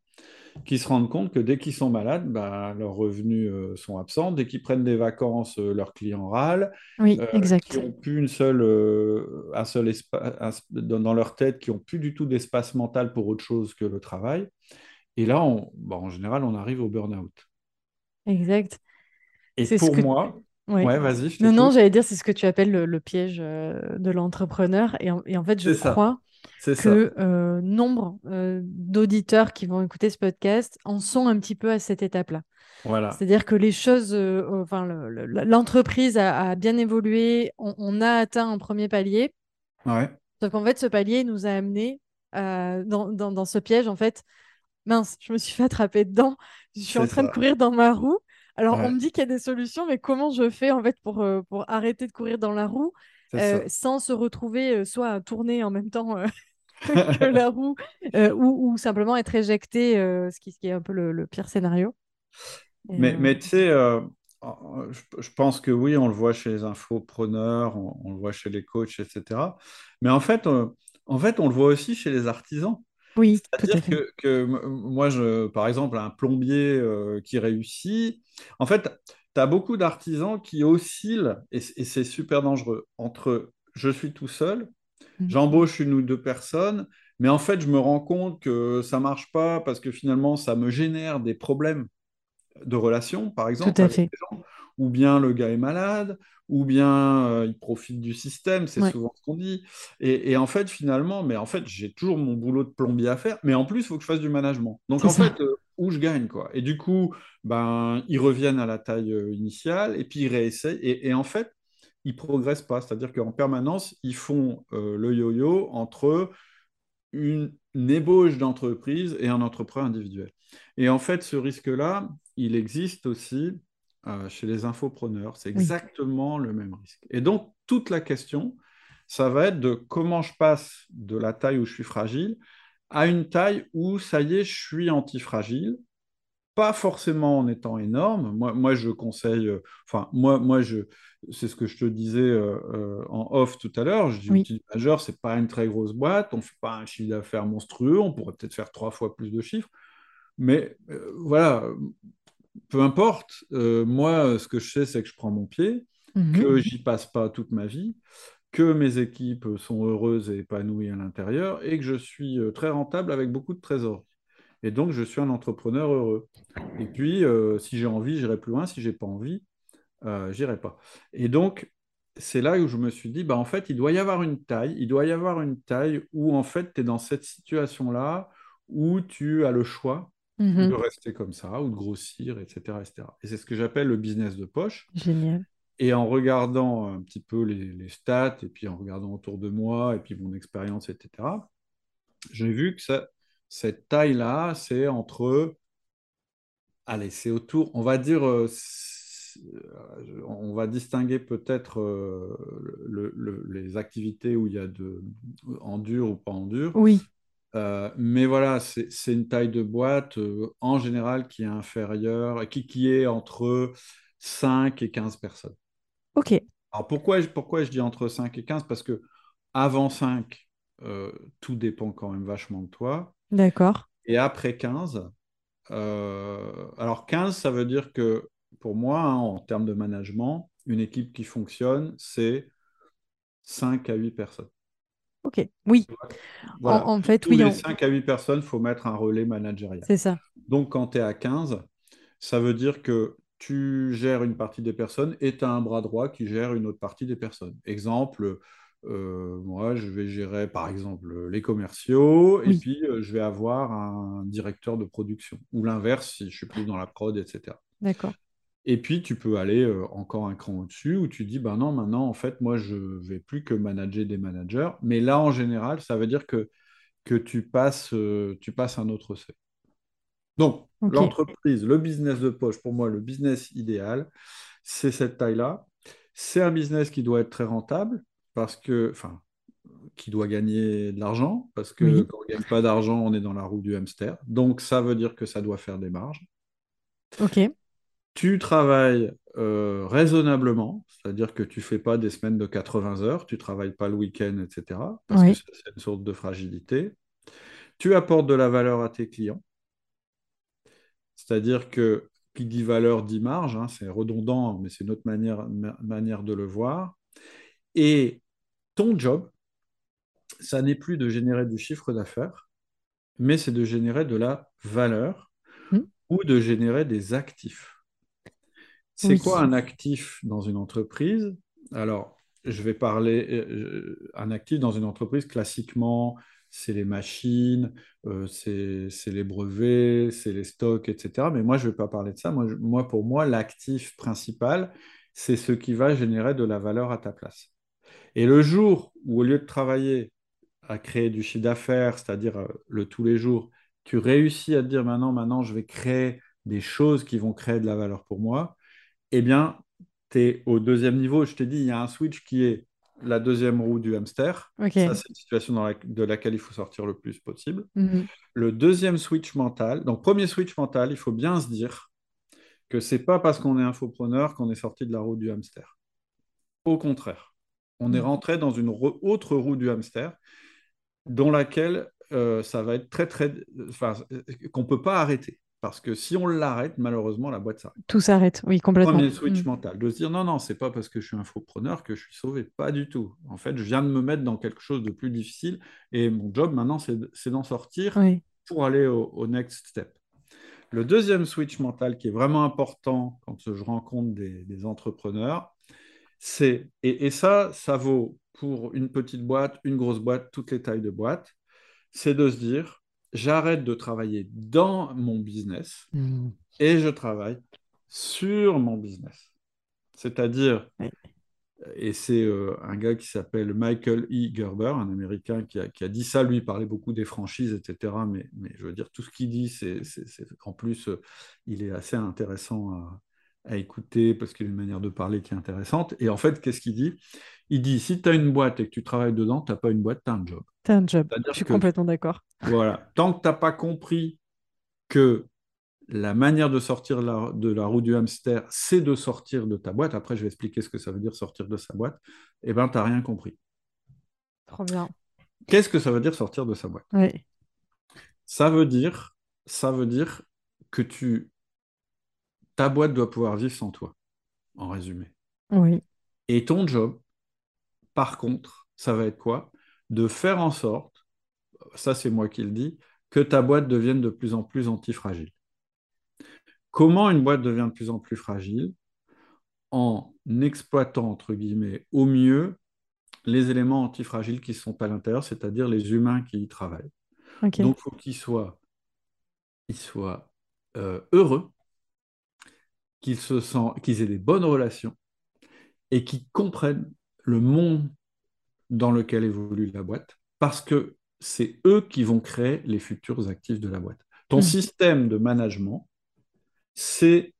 qui se rendent compte que dès qu'ils sont malades, bah, leurs revenus euh, sont absents. Dès qu'ils prennent des vacances, euh, leurs clients râlent. Oui, Euh, exact. qui ont plus une seule, un seul espace dans, dans leur tête, qui ont plus du tout d'espace mental pour autre chose que le travail. Et là, on, bah, en général, on arrive au burn-out. Exact. Et pour que... moi, Oui. ouais, vas-y, Non, non, j'allais dire, c'est ce que tu appelles le, le piège euh, de l'entrepreneur. Et en, et en fait, je crois ça. que euh, nombre euh, d'auditeurs qui vont écouter ce podcast en sont un petit peu à cette étape-là. Voilà. C'est-à-dire que les choses, enfin, le- le- l'entreprise a, a bien évolué, on, on a atteint un premier palier. Ouais, Sauf qu'en fait, ce palier nous a amené dans, dans, dans ce piège. En fait, mince, je me suis fait attraper dedans. Je suis en train de courir dans ma roue. Alors, on me dit qu'il y a des solutions, mais comment je fais en fait pour, euh, pour arrêter de courir dans la roue euh, sans se retrouver euh, soit à tourner en même temps euh, que la roue euh, ou, ou simplement être éjecté, ce qui, ce qui est un peu le, le pire scénario. Mais, mais tu sais, je, je pense que oui, on le voit chez les infopreneurs, on, on le voit chez les coachs, etc. Mais en fait, en fait, on le voit aussi chez les artisans. Oui, tout C'est-à-dire que, moi, je, par exemple, un plombier euh, qui réussit, en fait, tu as beaucoup d'artisans qui oscillent, et, c'est super dangereux, entre je suis tout seul, Mm. j'embauche une ou deux personnes, mais en fait, je me rends compte que ça marche pas parce que finalement, ça me génère des problèmes de relations, par Tout exemple, à avec fait. les gens, ou bien le gars est malade, ou bien euh, il profite du système, c'est Ouais, souvent ce qu'on dit. Et, et en fait, finalement, mais en fait, j'ai toujours mon boulot de plombier à faire, mais en plus, il faut que je fasse du management. Donc, en ça. fait, euh, où je gagne, quoi. Et du coup, ben, ils reviennent à la taille euh, initiale, et puis ils réessayent, et, et en fait, ils progressent pas. C'est-à-dire qu'en permanence, ils font euh, le yo-yo entre une, une ébauche d'entreprise et un entrepreneur individuel. Et en fait, ce risque-là, il existe aussi euh, chez les infopreneurs. C'est Oui. exactement le même risque. Et donc, toute la question, ça va être de comment je passe de la taille où je suis fragile à une taille où, ça y est, je suis antifragile, pas forcément en étant énorme. Moi, moi je conseille, euh, enfin, moi, moi je, c'est ce que je te disais euh, en off tout à l'heure. Je dis Oui. Outil Major, c'est pas une très grosse boîte, on fait pas un chiffre d'affaires monstrueux, on pourrait peut-être faire trois fois plus de chiffres. Mais euh, voilà, peu importe. Euh, moi, ce que je sais, c'est que je prends mon pied, Mhm. que j'y passe pas toute ma vie, que mes équipes sont heureuses et épanouies à l'intérieur et que je suis euh, très rentable avec beaucoup de trésorerie. Et donc, je suis un entrepreneur heureux. Et puis, euh, si j'ai envie, j'irai plus loin. Si j'ai pas envie, euh, j'irai pas. Et donc, c'est là où je me suis dit, bah, en fait, il doit y avoir une taille, il doit y avoir une taille où, en fait, tu es dans cette situation-là où tu as le choix de Mhm. rester comme ça ou de grossir, etc. etc. Et c'est ce que j'appelle le business de poche. Génial. Et en regardant un petit peu les, les stats, et puis en regardant autour de moi, et puis mon expérience, etc., j'ai vu que ça, cette taille-là, c'est entre, allez, c'est autour, on va dire, euh, on va distinguer peut-être euh, le- le- les activités où il y a de en dur ou pas en dur. Oui. Euh, mais voilà, c'est une taille de boîte euh, en général qui est inférieure, qui, qui est entre 5 et 15 personnes. Ok. Alors pourquoi, je- pourquoi je dis entre 5 et 15? Parce que avant 5, euh, tout dépend quand même vachement de toi. D'accord. Et après 15, euh, alors 15, ça veut dire que pour moi, hein, en termes de management, une équipe qui fonctionne, c'est 5 à 8 personnes. Ok. Oui. Voilà. En, en fait, Tous oui. les en- 5 à 8 personnes, il faut mettre un relais managérial. C'est ça. Donc, quand tu es à 15, ça veut dire que tu gères une partie des personnes et tu as un bras droit qui gère une autre partie des personnes. Exemple, euh, moi, je vais gérer par exemple les commerciaux et puis euh, je vais avoir un directeur de production. Ou l'inverse, si je suis plus dans la prod, etc. D'accord. Et puis, tu peux aller euh, encore un cran au-dessus où tu dis, ben non, maintenant, en fait, moi, je vais plus que manager des managers. Mais là, en général, ça veut dire que, que tu passes, euh, tu passes un autre C. Donc, l'entreprise, le business de poche, pour moi, le business idéal, c'est cette taille-là. C'est un business qui doit être très rentable parce que, enfin, qui doit gagner de l'argent parce que Oui. quand on ne gagne pas d'argent, on est dans la roue du hamster. Donc, ça veut dire que ça doit faire des marges. Ok. Tu travailles euh, raisonnablement, c'est-à-dire que tu fais pas des semaines de 80 heures, tu travailles pas le week-end, etc. Parce que Oui. c'est une sorte de fragilité. Tu apportes de la valeur à tes clients. C'est-à-dire que qui dit valeur dit marge, hein, c'est redondant, mais c'est notre manière, ma- manière de le voir. Et ton job, ça n'est plus de générer du chiffre d'affaires, mais c'est de générer de la valeur Hmm. ou de générer des actifs. C'est quoi un actif dans une entreprise? Alors, je vais parler, euh, un actif dans une entreprise, classiquement, c'est les machines, euh, c'est les brevets, c'est les stocks, etc. Mais moi, je ne vais pas parler de ça. Moi, moi, pour moi, l'actif principal, c'est ce qui va générer de la valeur à ta place. Et le jour où, au lieu de travailler à créer du chiffre d'affaires, c'est-à-dire euh, le tous les jours, tu réussis à te dire maintenant, maintenant, je vais créer des choses qui vont créer de la valeur pour moi, eh bien, tu es au deuxième niveau. Je t'ai dit, il y a un switch qui est la deuxième roue du hamster. Ça, c'est une situation dans la- de laquelle il faut sortir le plus possible. Mhm. Le deuxième switch mental, donc premier switch mental, il faut bien se dire que c'est pas parce qu'on est infopreneur qu'on est sorti de la roue du hamster. Au contraire, on est Mhm. rentré dans une re- autre roue du hamster dans laquelle euh, ça va être très, très. Enfin, qu'on ne peut pas arrêter. Parce que si on l'arrête, malheureusement, la boîte s'arrête. Tout s'arrête. Oui, complètement. Premier switch Mhm. mental, de se dire non, non, c'est pas parce que je suis infopreneur que je suis sauvé. Pas du tout. En fait, je viens de me mettre dans quelque chose de plus difficile et mon job maintenant, c'est c'est d'en sortir Oui. pour aller au, au next step. Le deuxième switch mental qui est vraiment important quand je rencontre des, des entrepreneurs, c'est, et, et ça, ça vaut pour une petite boîte, une grosse boîte, toutes les tailles de boîte, c'est de se dire, j'arrête de travailler dans mon business Mhm. et je travaille sur mon business. C'est-à-dire, et c'est euh, un gars qui s'appelle Michael E. Gerber, un Américain qui a, qui a dit ça, lui il parlait beaucoup des franchises, etc. Mais, mais je veux dire, tout ce qu'il dit, c'est- en plus, euh, il est assez intéressant à, à écouter parce qu'il a une manière de parler qui est intéressante. Et en fait, qu'est-ce qu'il dit? Il dit si tu as une boîte et que tu travailles dedans, tu n'as pas une boîte, tu as un job. Tu as un job. Je suis complètement d'accord. Voilà. Tant que tu n'as pas compris que la manière de sortir de la roue du hamster, c'est de sortir de ta boîte. Après, je vais expliquer ce que ça veut dire sortir de sa boîte. Eh bien, tu n'as rien compris. Trop bien. Qu'est-ce que ça veut dire sortir de sa boîte? Oui. Ça veut dire, ça veut dire que tu, ta boîte doit pouvoir vivre sans toi, en résumé. Oui. Et ton job, par contre, ça va être quoi? De faire en sorte, ça c'est moi qui le dis, que ta boîte devienne de plus en plus antifragile. Comment une boîte devient de plus en plus fragile? En exploitant, entre guillemets, au mieux les éléments antifragiles qui sont à l'intérieur, c'est-à-dire les humains qui y travaillent. Donc, il faut qu'ils soient, soient euh, heureux, qu'ils se sentent, qu'ils aient des bonnes relations et qu'ils comprennent le monde dans lequel évolue la boîte, parce que c'est eux qui vont créer les futurs actifs de la boîte. Ton hmm. système de management, c'est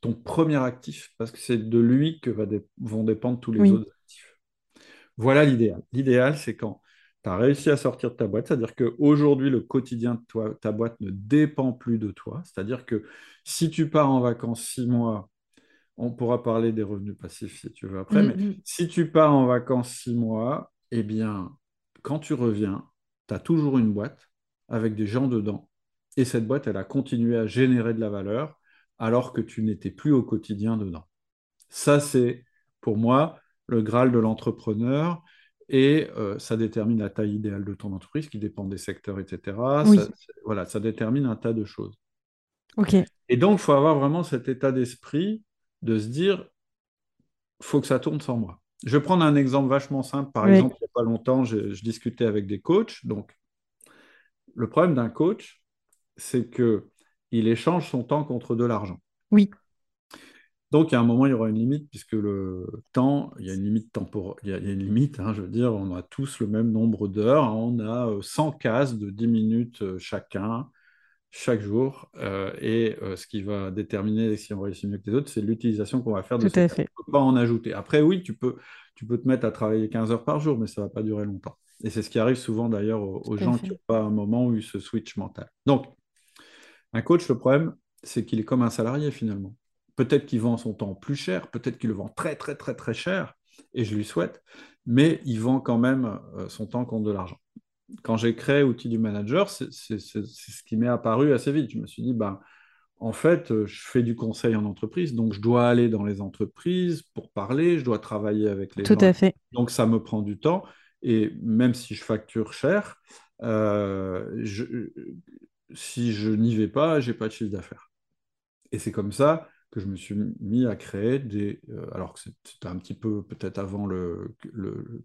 ton premier actif, parce que c'est de lui que vont dépendre tous les autres actifs. Voilà l'idéal. L'idéal, c'est quand tu as réussi à sortir de ta boîte, c'est-à-dire qu'aujourd'hui, le quotidien de toi, ta boîte ne dépend plus de toi. C'est-à-dire que si tu pars en vacances six mois, on pourra parler des revenus passifs si tu veux après, mm, mais mm. si tu pars en vacances six mois, eh bien, quand tu reviens, tu as toujours une boîte avec des gens dedans. Et cette boîte, elle a continué à générer de la valeur alors que tu n'étais plus au quotidien dedans. Ça, c'est pour moi le Graal de l'entrepreneur et euh, ça détermine la taille idéale de ton entreprise qui dépend des secteurs, etc. Ça, voilà, ça détermine un tas de choses. Ok. Et donc, il faut avoir vraiment cet état d'esprit de se dire, faut que ça tourne sans moi. Je vais prendre un exemple vachement simple. Par exemple, il n'y a pas longtemps, je, je, discutais avec des coachs. Donc, le problème d'un coach, c'est que il échange son temps contre de l'argent. Oui. Donc, a un moment, il y aura une limite, puisque le temps, il y a une limite temporelle, il, y a une limite, hein, je veux dire, on a tous le même nombre d'heures, hein. on a 100 euh, cases de 10 minutes euh, chacun, chaque jour, euh, et ce qui va déterminer si on réussit mieux que les autres, c'est l'utilisation qu'on va faire de Tout à fait. Pas en ajouter. Après, oui, tu peux, tu peux te mettre à travailler 15 heures par jour, mais ça ne va pas durer longtemps. Et c'est ce qui arrive souvent d'ailleurs aux, gens qui n'ont pas un moment où ils se switch mental. Donc, un coach, le problème, c'est qu'il est comme un salarié finalement. Peut-être qu'il vend son temps plus cher, peut-être qu'il le vend très très très très cher, et je lui souhaite, mais il vend quand même euh, son temps contre de l'argent. Quand j'ai créé Outils du Manager, c'est ce qui m'est apparu assez vite. Je me suis dit, ben, en fait, euh, je fais du conseil en entreprise, donc je dois aller dans les entreprises pour parler, je dois travailler avec les Tout à fait. Donc ça me prend du temps, et même si je facture cher, euh, je, si je n'y vais pas, j'ai pas de chiffre d'affaires. Et c'est comme ça que je me suis mis à créer des. Euh, alors que c'était un petit peu peut-être avant le,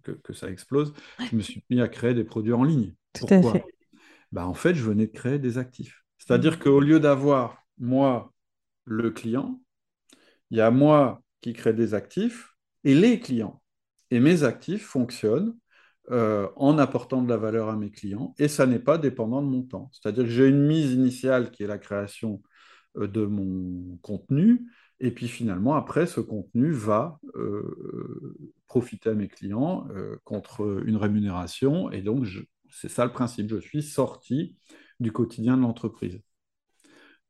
que, ça explose, je me suis mis à créer des produits en ligne. Pourquoi? bah, En fait, je venais de créer des actifs. C'est-à-dire mmh. qu'au lieu d'avoir moi le client, il y a moi qui crée des actifs et les clients. Et mes actifs fonctionnent euh, en apportant de la valeur à mes clients et ça n'est pas dépendant de mon temps. C'est-à-dire que j'ai une mise initiale qui est la création de mon contenu et puis finalement après ce contenu va euh, profiter à mes clients contre une rémunération et donc c'est ça le principe. Je suis sorti du quotidien de l'entreprise.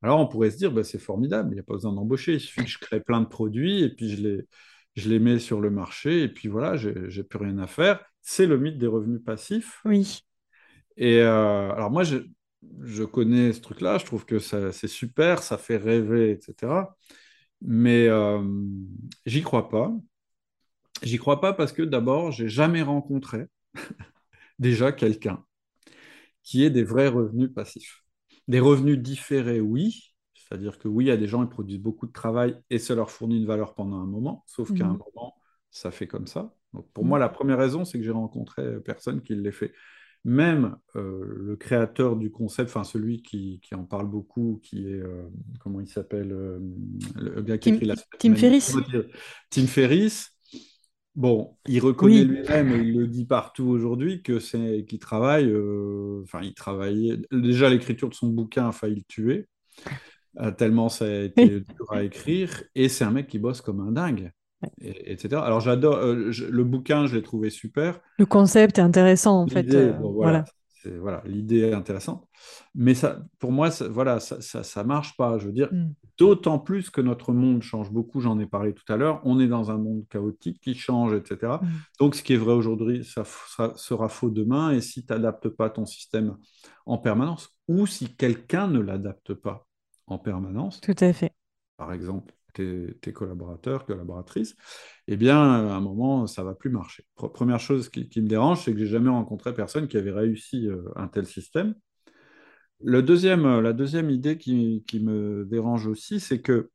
Alors on pourrait se dire, bah, c'est formidable, il n'y a pas besoin d'embaucher, il suffit que je crée plein de produits et puis je les, je les mets sur le marché et puis voilà, j'ai plus rien à faire c'est le mythe des revenus passifs. Oui. Et euh, alors moi, je, je, connais ce truc-là, je trouve que c'est super, ça fait rêver, etc. Mais euh, j'y crois pas. J'y crois pas parce que d'abord, j'ai jamais rencontré déjà quelqu'un qui ait des vrais revenus passifs. Des revenus différés, oui. C'est-à-dire que oui, il y a des gens qui produisent beaucoup de travail et ça leur fournit une valeur pendant un moment, sauf qu'à un mhm. moment, ça fait comme ça pour moi, mm. la première raison, c'est que j'ai rencontré personne qui l'ait fait. Même euh, le créateur du concept, enfin celui qui, en parle beaucoup, qui est, euh, comment il s'appelle, euh, le gars qui Tim, écrit la Tim Ferriss. Tim Ferriss. Bon, il reconnaît lui-même et il le dit partout aujourd'hui que c'est qu'il travaille. Enfin, il travaillait déjà l'écriture de son bouquin a failli le tuer. tellement ça a été dur à écrire. Et c'est un mec qui bosse comme un dingue, et- etc. Alors j'adore euh, le bouquin, je l'ai trouvé super. Le concept est intéressant, en fait. Euh, bon, voilà. voilà, l'idée est intéressante. Mais ça, pour moi, ça, voilà, ça, ça, ça marche pas. Je veux dire, Mm. d'autant plus que notre monde change beaucoup. J'en ai parlé tout à l'heure. On est dans un monde chaotique qui change, etc. Mm. Donc, ce qui est vrai aujourd'hui, ça sera, sera faux demain. Et si tu n'adaptes pas ton système en permanence, ou si quelqu'un ne l'adapte pas en permanence, Tout à fait. par exemple tes, tes collaborateurs, collaboratrices, eh bien, à un moment, ça va plus marcher. Pre- Première chose qui, qui me dérange, c'est que j'ai jamais rencontré personne qui avait réussi euh, un tel système. Le deuxième, euh, la deuxième idée qui, qui me dérange aussi, c'est que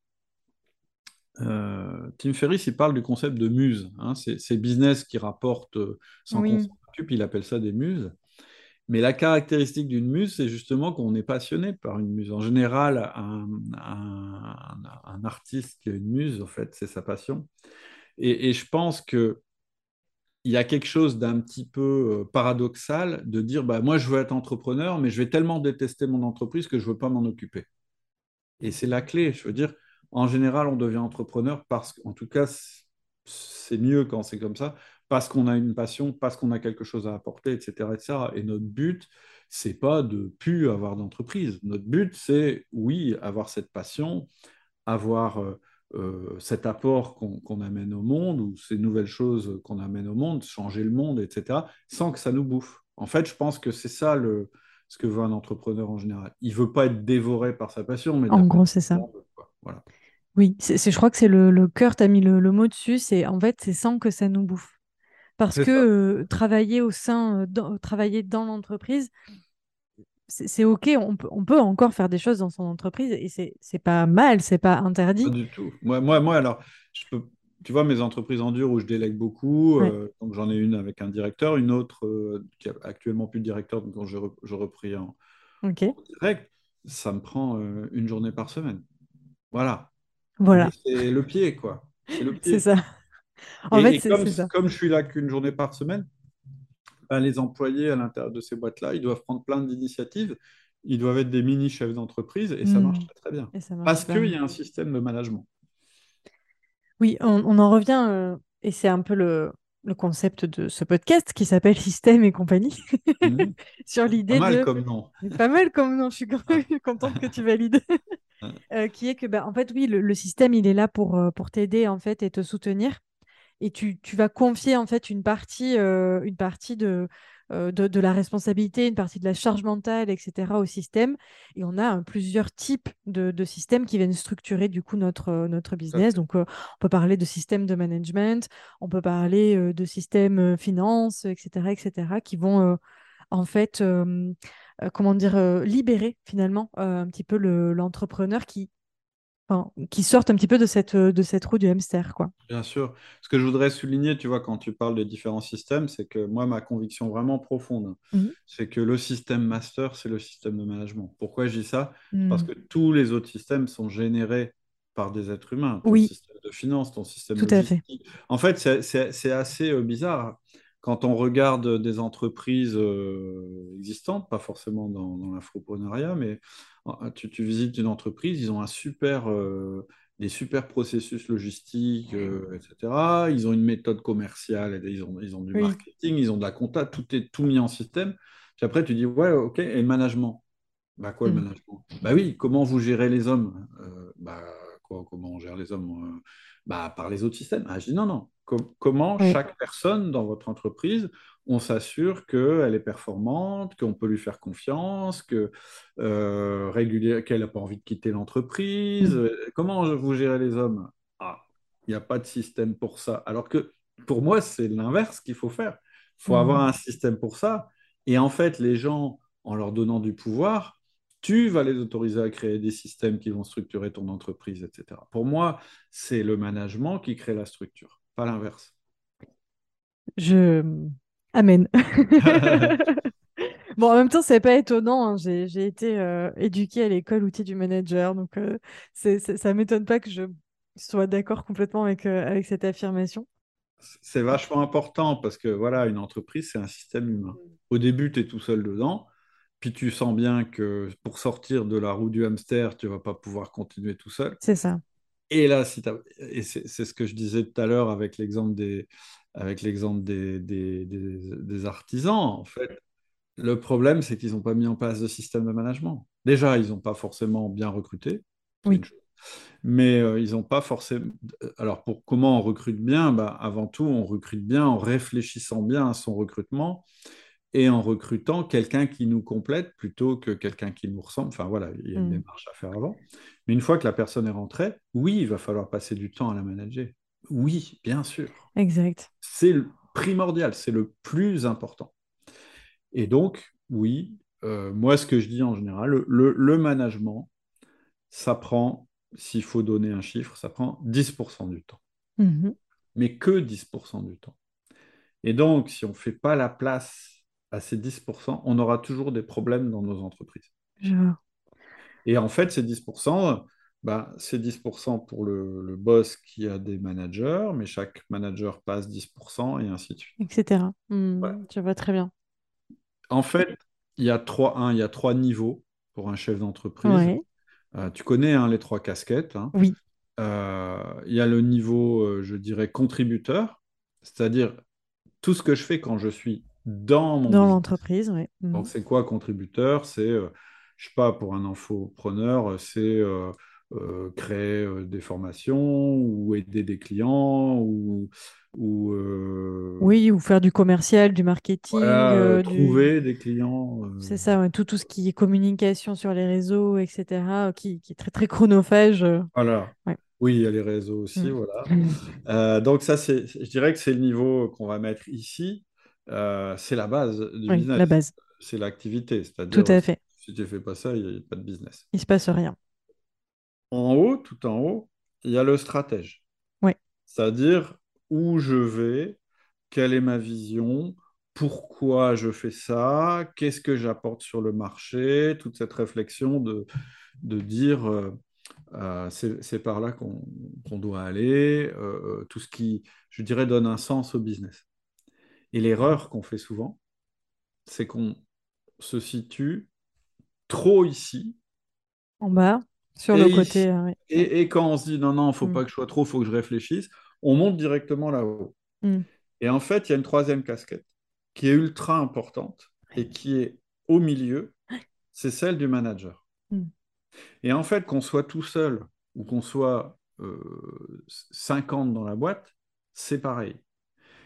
euh, Tim Ferriss, il parle du concept de muse. hein. C'est c'est business qui rapporte euh, sans qu'on Oui. s'en occupe, il appelle ça des muses. Mais la caractéristique d'une muse, c'est justement qu'on est passionné par une muse. En général, un, artiste qui a une muse, en fait, c'est sa passion. Et, je pense que il y a quelque chose d'un petit peu euh, paradoxal de dire, bah, moi, je veux être entrepreneur, mais je vais tellement détester mon entreprise que je ne veux pas m'en occuper. Et c'est la clé. Je veux dire, en général, on devient entrepreneur parce qu'en tout cas, c'est mieux quand c'est comme ça, parce qu'on a une passion, parce qu'on a quelque chose à apporter, etc., etc. Et notre but, c'est pas de plus avoir d'entreprise. Notre but, c'est, oui, avoir cette passion, avoir euh, euh, cet apport qu'on amène au monde ou ces nouvelles choses qu'on amène au monde, changer le monde, etc., sans que ça nous bouffe. En fait, je pense que c'est ça le, ce que veut un entrepreneur en général. Il veut pas être dévoré par sa passion, mais En gros, c'est ça. monde. Voilà. Oui, je crois que c'est le, le cœur, tu as mis le, le mot dessus, c'est en fait, c'est sans que ça nous bouffe. Parce que euh, travailler au sein, dans- travailler dans l'entreprise, c'est OK, on peut, on peut encore faire des choses dans son entreprise et c'est pas mal, c'est pas Pas interdit. du tout. Moi, moi, moi, alors, je peux, tu vois, mes entreprises en dur où je délègue beaucoup, Ouais, euh, donc j'en ai une avec un directeur, une autre euh, qui a actuellement plus de directeur, donc quand je, re- je repris en, direct, ça me prend euh, une journée par semaine. Voilà. Voilà, c'est le pied, quoi. C'est le c'est pied. ça. En Et, fait, et c'est comme, c'est ça. comme je suis là qu'une journée par semaine, ben, les employés à l'intérieur de ces boîtes-là, ils doivent prendre plein d'initiatives. Ils doivent être des mini chefs d'entreprise et ça marche Hmm. très, bien. Marche Parce qu'il y a un système de management. Oui, on, on en revient, euh, et c'est un peu le, le concept de ce podcast qui s'appelle Système et compagnie, Mhm. sur Pas l'idée mal de comme nom. Pas mal comme non, je suis Ah. contente que tu valides. Euh, qui est que, bah, en fait, oui, le, le système, il est là pour, euh, pour t'aider, en fait, et te soutenir. Et tu, tu vas confier, en fait, une partie, euh, une partie de, euh, de, de la responsabilité, une partie de la charge mentale, etc., au système. Et on a euh, plusieurs types de, de systèmes qui viennent structurer, du coup, notre, notre business. Donc, on peut parler de système de management, on peut parler de système finance, etc., etc., qui vont... en fait, comment dire, libérer finalement un petit peu le- l'entrepreneur qui, enfin, qui sorte un petit peu de cette, euh, de cette roue du hamster, quoi. Bien sûr. Ce que je voudrais souligner, tu vois, quand tu parles des différents systèmes, c'est que moi, ma conviction vraiment profonde, Mhm. c'est que le système master, c'est le système de management. Pourquoi je dis ça? Parce Mm. que tous les autres systèmes sont générés par des êtres humains. Ton Oui, système de finance, ton système tout à fait. logistique. En fait, c'est assez euh, bizarre. Quand on regarde des entreprises euh, existantes, pas forcément dans, dans l'infoprenariat, mais tu, tu visites une entreprise, ils ont un super, euh, des super processus logistiques, euh, etc. Ils ont une méthode commerciale, ils ont, ils ont du Oui. marketing, ils ont de la compta, tout est tout mis en système. Puis après, tu dis, ouais, ok, et le management? Bah quoi le Mm. management? Bah oui, comment vous gérez les hommes? Euh, bah quoi, comment on gère les hommes? Bah par les autres systèmes. Ah, je dis non, non. Com- comment chaque personne dans votre entreprise, on s'assure qu'elle est performante, qu'on peut lui faire confiance, que euh, régulier, qu'elle n'a pas envie de quitter l'entreprise. Mm. Euh, Comment vous gérez les hommes? Ah, il n'y a pas de système pour ça. Alors que pour moi, c'est l'inverse qu'il faut faire. Il faut avoir Mm. un système pour ça. Et en fait, les gens, en leur donnant du pouvoir, tu vas les autoriser à créer des systèmes qui vont structurer ton entreprise, etc. Pour moi, c'est le management qui crée la structure, pas l'inverse. Je... Amen. Bon, en même temps, c'est pas étonnant. hein. J'ai, été euh, éduquée à l'école outil du manager, donc euh, ça m'étonne pas que je sois d'accord complètement avec, euh, avec cette affirmation. C'est vachement important parce que voilà, une entreprise, c'est un système humain. Au début, tu es tout seul dedans. Puis tu sens bien que pour sortir de la roue du hamster, tu vas pas pouvoir continuer tout seul. C'est ça. Et là, si et c'est ce que je disais tout à l'heure avec l'exemple des, avec l'exemple des, des, des- des artisans, en fait. Le problème, c'est qu'ils n'ont pas mis en place de système de management. Déjà, ils n'ont pas forcément bien recruté. Oui. Mais euh, ils n'ont pas forcément. Alors, pour comment on recrute bien? Bah, avant tout, on recrute bien en réfléchissant bien à son recrutement et en recrutant quelqu'un qui nous complète plutôt que quelqu'un qui nous ressemble. Enfin voilà, il y a une Mm. démarche à faire avant. Mais une fois que la personne est rentrée, oui, il va falloir passer du temps à la manager. Oui, bien sûr. Exact. C'est primordial, c'est le plus important. Et donc, oui, euh, moi, ce que je dis en général, le, le- le management, ça prend, s'il faut donner un chiffre, ça prend 10% du temps. Mhm. Mais que 10% du temps. Et donc, si on ne fait pas la place à ces 10%, on aura toujours des problèmes dans nos entreprises. Je vois. Et en fait, ces 10%, bah, c'est 10% pour le, le boss qui a des managers, mais chaque manager passe 10% et ainsi de suite. Etc. Ouais. Je vois très bien. En fait, il y a trois, il y a trois niveaux pour un chef d'entreprise. Ouais. Euh, tu connais hein, les trois casquettes. hein. Oui. Euh, il y a le niveau, euh, je dirais, contributeur, c'est-à-dire tout ce que je fais quand je suis dans mon Dans l'entreprise, oui. Mhm. Donc, c'est quoi contributeur? C'est, euh, je sais pas, pour un infopreneur, euh, c'est euh, euh, créer euh, des formations ou aider des clients ou, ou euh, Oui, ou faire du commercial, du marketing, voilà, euh, euh, du... trouver des clients. euh, C'est ça, ouais, tout, tout ce qui est communication sur les réseaux, etc., euh, qui, qui est très, très chronophage. euh. voilà. Ouais. Oui, il y a les réseaux aussi, Mm. voilà. Euh, donc ça, c'est, je dirais que c'est le niveau qu'on va mettre ici. Euh, c'est la base du Oui, business. la base. C'est l'activité. Tout à fait. si tu ne fais pas ça, il n'y a pas de business. Il se passe rien. En haut, tout en haut, il y a le stratège. Ouais. C'est-à-dire où je vais, quelle est ma vision, pourquoi je fais ça, qu'est-ce que j'apporte sur le marché, toute cette réflexion de, de dire euh, euh, c'est par là qu'on doit aller, euh, tout ce qui, je dirais, donne un sens au business. Et l'erreur qu'on fait souvent, c'est qu'on se situe trop ici En bas, sur le côté. ouais. Et, et quand on se dit non, non, il ne faut Mm. pas que je sois trop, il faut que je réfléchisse, on monte directement là-haut. Mm. Et en fait, il y a une troisième casquette qui est ultra importante et qui est au milieu, c'est celle du manager. Mm. Et en fait, qu'on soit tout seul ou qu'on soit euh, 50 dans la boîte, c'est pareil.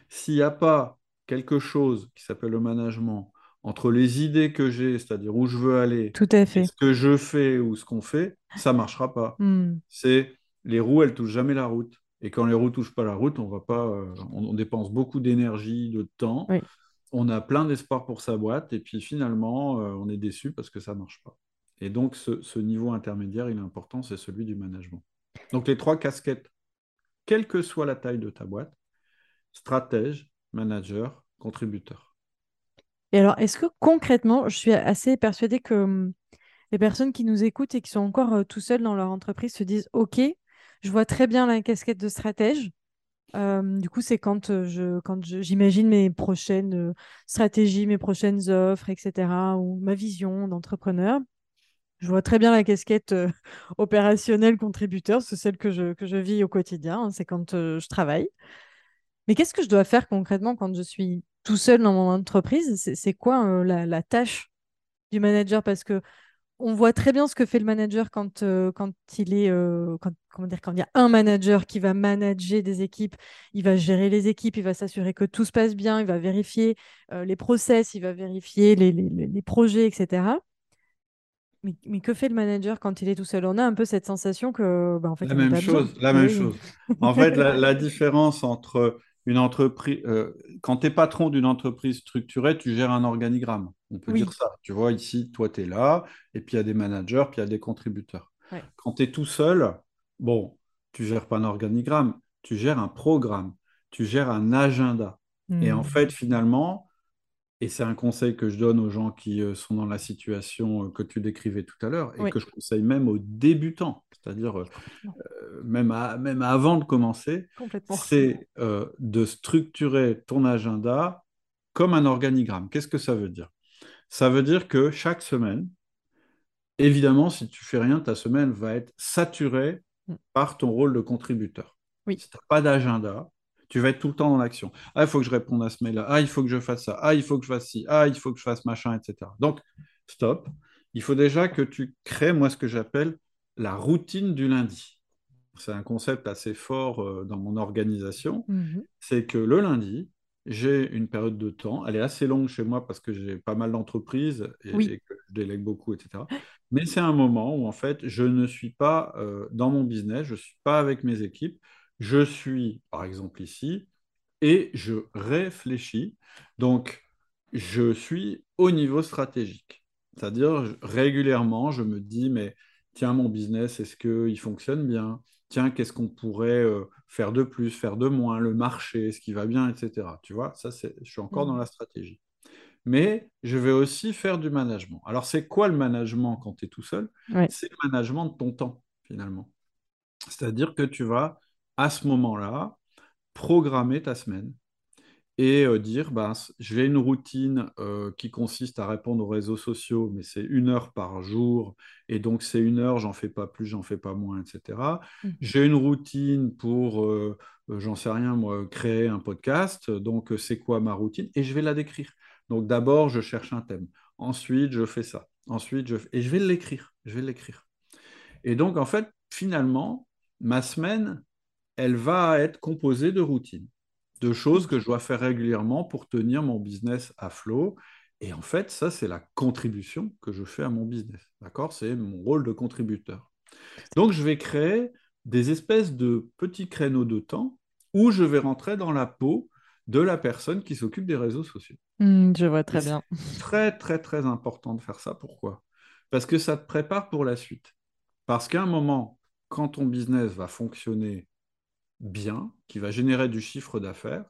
S'il n'y a pas quelque chose qui s'appelle le management entre les idées que j'ai, c'est-à-dire où je veux aller, Tout à fait. ce que je fais ou ce qu'on fait, ça ne marchera pas Hmm. c'est les roues, elles touchent jamais la route. Et quand les roues touchent pas la route, on va pas, euh, on, on dépense beaucoup d'énergie, de temps. Oui. On a plein d'espoir pour sa boîte, et puis finalement, euh, on est déçu parce que ça marche pas. Et donc, ce, ce niveau intermédiaire, il est important, c'est celui du management. Donc, les trois casquettes, quelle que soit la taille de ta boîte, stratège, manager, contributeur. Et alors, est-ce que concrètement, je suis assez persuadée que hum, les personnes qui nous écoutent et qui sont encore euh, tout seuls dans leur entreprise se disent, OK, je vois très bien la casquette de stratège. Euh, du coup, c'est quand euh, je, quand j'imagine mes prochaines euh, stratégies, mes prochaines offres, etc., ou ma vision d'entrepreneur. Je vois très bien la casquette opérationnelle contributeur, c'est celle que je, que je vis au quotidien, hein, c'est quand je travaille. Mais qu'est-ce que je dois faire concrètement quand je suis tout seul dans mon entreprise? C'est quoi euh, la, la tâche du manager? Parce que on voit très bien ce que fait le manager quand, euh, quand il est euh, quand, comment dire, quand il y a un manager qui va manager des équipes, il va gérer les équipes, il va s'assurer que tout se passe bien, il va vérifier euh, les process, il va vérifier les, les- projets, etc. Mais, mais que fait le manager quand il est tout seul? On a un peu cette sensation que, bah, en fait, La même besoin. chose, la même Oui. chose. En fait, la, la différence entre une entreprise, euh, quand tu es patron d'une entreprise structurée, tu gères un organigramme. On peut Oui. dire ça. Tu vois, ici, toi, tu es là, et puis il y a des managers, puis il y a des contributeurs. Ouais. Quand tu es tout seul, bon, tu gères pas un organigramme, tu gères un programme, tu gères un agenda. Et en Hmm. fait, finalement, et c'est un conseil que je donne aux gens qui euh, sont dans la situation euh, que tu décrivais tout à l'heure, et Oui. que je conseille même aux débutants, c'est-à-dire euh, même, à- même avant de commencer, c'est euh, de structurer ton agenda comme un organigramme. Qu'est-ce que ça veut dire? Ça veut dire que chaque semaine, évidemment, si tu fais rien, ta semaine va être saturée Mm. par ton rôle de contributeur. Oui. Si tu n'as pas d'agenda, tu vas être tout le temps dans l'action. Ah, il faut que je réponde à ce mail-là. Ah, il faut que je fasse ça. Ah, il faut que je fasse ci. Ah, il faut que je fasse machin, etc. Donc, stop. Il faut déjà que tu crées, moi, ce que j'appelle la routine du lundi. C'est un concept assez fort euh, dans mon organisation. Mhm. C'est que le lundi, j'ai une période de temps. Elle est assez longue chez moi parce que j'ai pas mal d'entreprises et, Oui. et que je délègue beaucoup, etc. Mais c'est un moment où, en fait, je ne suis pas euh, dans mon business, je ne suis pas avec mes équipes. Je suis, par exemple, ici et je réfléchis. Donc, je suis au niveau stratégique. C'est-à-dire, régulièrement, je me dis, mais tiens, mon business, est-ce qu'il fonctionne bien? Tiens, qu'est-ce qu'on pourrait euh, faire de plus, faire de moins, le marché, ce qui va bien, etc. Tu vois, ça, je suis encore dans Mhm. la stratégie. Mais je vais aussi faire du management. Alors, c'est quoi le management quand tu es tout seul? Ouais. C'est le management de ton temps, finalement. C'est-à-dire que tu vas, à ce moment-là, programmer ta semaine et euh, dire, bah, j'ai une routine euh, qui consiste à répondre aux réseaux sociaux, mais c'est une heure par jour, et donc c'est une heure, j'en fais pas plus, j'en fais pas moins, etc. Mhm. J'ai une routine pour, euh, j'en sais rien, moi, créer un podcast, donc c'est quoi ma routine? Et je vais la décrire. Donc d'abord, je cherche un thème, ensuite, je fais ça, ensuite, je fais... Et je vais l'écrire, je vais l'écrire. Et donc, en fait, finalement, ma semaine, elle va être composée de routines, de choses que je dois faire régulièrement pour tenir mon business à flot. Et en fait, ça, c'est la contribution que je fais à mon business. D'accord? C'est mon rôle de contributeur. Donc, je vais créer des espèces de petits créneaux de temps où je vais rentrer dans la peau de la personne qui s'occupe des réseaux sociaux. Mm, je vois très bien. très, très, très important de faire ça. Pourquoi? Parce que ça te prépare pour la suite. Parce qu'à un moment, quand ton business va fonctionner bien, qui va générer du chiffre d'affaires,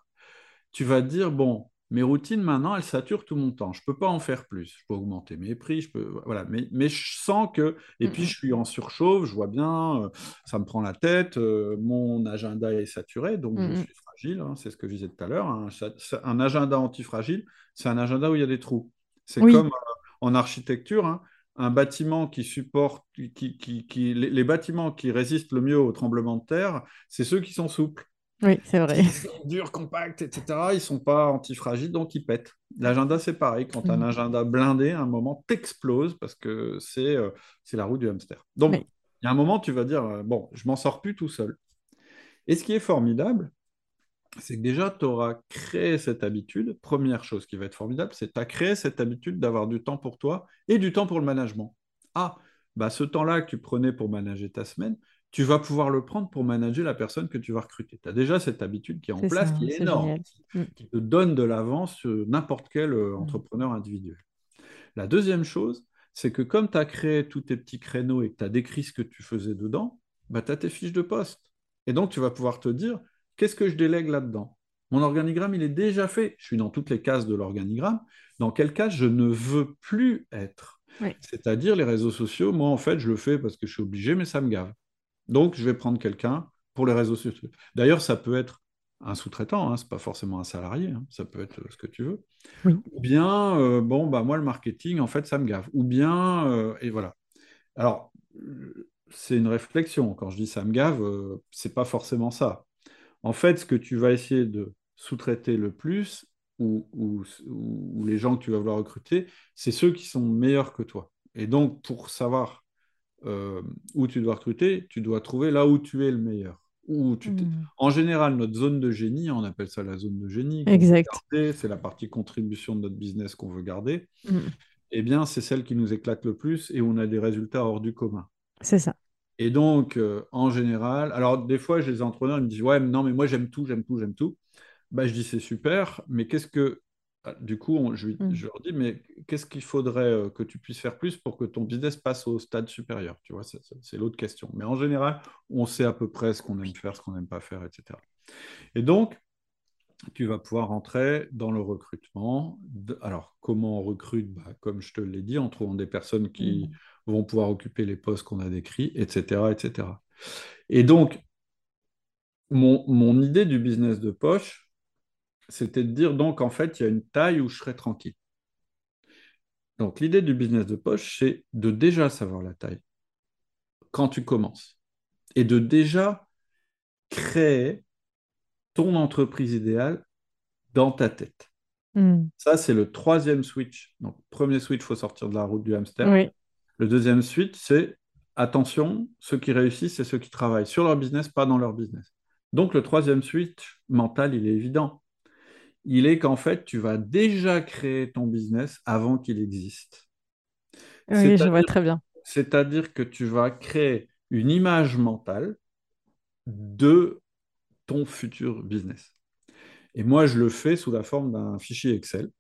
tu vas te dire, bon, mes routines maintenant, elles saturent tout mon temps. Je ne peux pas en faire plus. Je peux augmenter mes prix, je peux, voilà. Mais, mais je sens que, et Mm, puis je suis en surchauffe, je vois bien, euh, ça me prend la tête, euh, mon agenda est saturé, donc je suis fragile. hein, c'est ce que je disais tout à l'heure. Un, cha- un agenda antifragile, c'est un agenda où il y a des trous. C'est Oui, comme euh, en architecture, hein, un bâtiment qui supporte, qui, qui, qui- les, bâtiments qui résistent le mieux au tremblement de terre, c'est ceux qui sont souples. oui, c'est vrai. S'ils sont durs, compacts, etc., ils sont pas antifragiles, donc ils pètent. L'agenda, c'est pareil. Quand tu as un agenda blindé, à un moment, t'exploses parce que c'est euh, c'est la roue du hamster. Donc, Oui. il y a un moment, tu vas dire, euh, bon, je m'en sors plus tout seul. Et ce qui est formidable, c'est que déjà, tu auras créé cette habitude. Première chose qui va être formidable, c'est que tu as créé cette habitude d'avoir du temps pour toi et du temps pour le management. Ah, bah ce temps-là que tu prenais pour manager ta semaine, tu vas pouvoir le prendre pour manager la personne que tu vas recruter. Tu as déjà cette habitude qui est en place, ça, qui est énorme, génial. Mm. qui te donne de l'avance sur n'importe quel euh, Mm. entrepreneur individuel. La deuxième chose, c'est que comme tu as créé tous tes petits créneaux et que tu as décrit ce que tu faisais dedans, bah, tu as tes fiches de poste. Et donc, tu vas pouvoir te dire, qu'est-ce que je délègue là-dedans? Mon organigramme, il est déjà fait. Je suis dans toutes les cases de l'organigramme. Dans quelle case je ne veux plus être? Oui. C'est-à-dire les réseaux sociaux, moi, en fait, je le fais parce que je suis obligé, mais ça me gave. Donc, je vais prendre quelqu'un pour les réseaux sociaux. D'ailleurs, ça peut être un sous-traitant, hein, ce n'est pas forcément un salarié, hein, ça peut être ce que tu veux. Oui. Ou bien, euh, bon, bah, moi, le marketing, en fait, ça me gave. Ou bien, euh, et voilà. Alors, euh, c'est une réflexion. Quand je dis ça me gave, euh, c'est pas forcément ça. En fait, ce que tu vas essayer de sous-traiter le plus, ou, ou- ou les gens que tu vas vouloir recruter, c'est ceux qui sont meilleurs que toi. Et donc, pour savoir euh, où tu dois recruter, tu dois trouver là où tu es le meilleur. Où tu t'es- Mm. En général, notre zone de génie, on appelle ça la zone de génie, Exact. c'est la partie contribution de notre business qu'on veut garder, Mm. eh bien, c'est celle qui nous éclate le plus et où on a des résultats hors du commun. C'est ça. Et donc, euh, en général, alors des fois, j'ai des entrepreneurs ils me disent, ouais, mais non, mais moi, j'aime tout, j'aime tout, j'aime tout. Bah, je dis, c'est super, mais qu'est-ce que. Ah, Du coup, on- je, Mm. je leur dis, mais qu'est-ce qu'il faudrait euh, que tu puisses faire plus pour que ton business passe au stade supérieur? Tu vois, c'est l'autre question. Mais en général, on sait à peu près ce qu'on aime faire, ce qu'on n'aime pas faire, etc. Et donc, tu vas pouvoir rentrer dans le recrutement. Alors, comment on recrute? Bah, comme je te l'ai dit, en trouvant des personnes qui Mm. Vont pouvoir occuper les postes qu'on a décrits, etc., etc. Et donc, mon, mon idée du business de poche, c'était de dire donc en fait, il y a une taille où je serai tranquille. Donc, l'idée du business de poche, c'est de déjà savoir la taille quand tu commences et de déjà créer ton entreprise idéale dans ta tête. Hmm. Ça, c'est le troisième switch. Donc, premier switch, il faut sortir de la route du hamster. Oui. Le deuxième switch, c'est attention, ceux qui réussissent, c'est ceux qui travaillent sur leur business, pas dans leur business. Donc, le troisième switch mental, il est évident. Il est qu'en fait, tu vas déjà créer ton business avant qu'il existe. Oui, je vois très bien. C'est-à-dire que tu vas créer une image mentale de ton futur business. Et moi, je le fais sous la forme d'un fichier Excel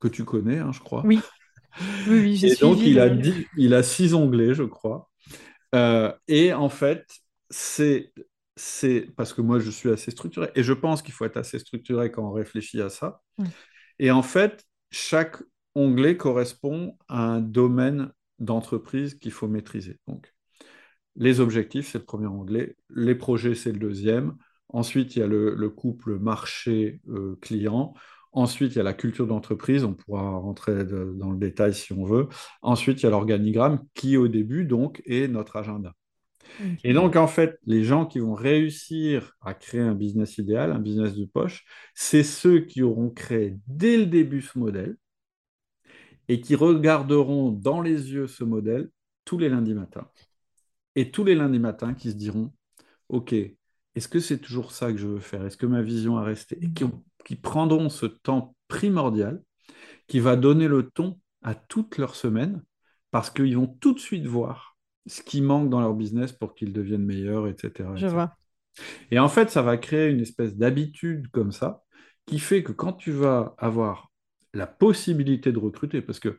que tu connais, hein, je crois. Oui, oui, Et donc, il a, il six onglets, je crois. Euh, et en fait, c'est, c'est parce que moi, je suis assez structuré. Et je pense qu'il faut être assez structuré quand on réfléchit à ça. Et en fait, chaque onglet correspond à un domaine d'entreprise qu'il faut maîtriser. Donc, les objectifs, c'est le premier onglet. Les projets, c'est le deuxième. Ensuite, il y a le, le couple marché-client. Ensuite, il y a la culture d'entreprise. On pourra rentrer de- dans le détail si on veut. Ensuite, il y a l'organigramme qui, au début, donc, est notre agenda. Et donc, en fait, les gens qui vont réussir à créer un business idéal, un business de poche, c'est ceux qui auront créé dès le début ce modèle et qui regarderont dans les yeux ce modèle tous les lundis matins. Et tous les lundis matins qui se diront, OK, est-ce que c'est toujours ça que je veux faire? Est-ce que ma vision a resté? Et qui, ont- qui prendront ce temps primordial qui va donner le ton à toute leur semaine parce qu'ils vont tout de suite voir ce qui manque dans leur business pour qu'ils deviennent meilleurs, etc. Je vois. Et en fait, ça va créer une espèce d'habitude comme ça, qui fait que quand tu vas avoir la possibilité de recruter, parce que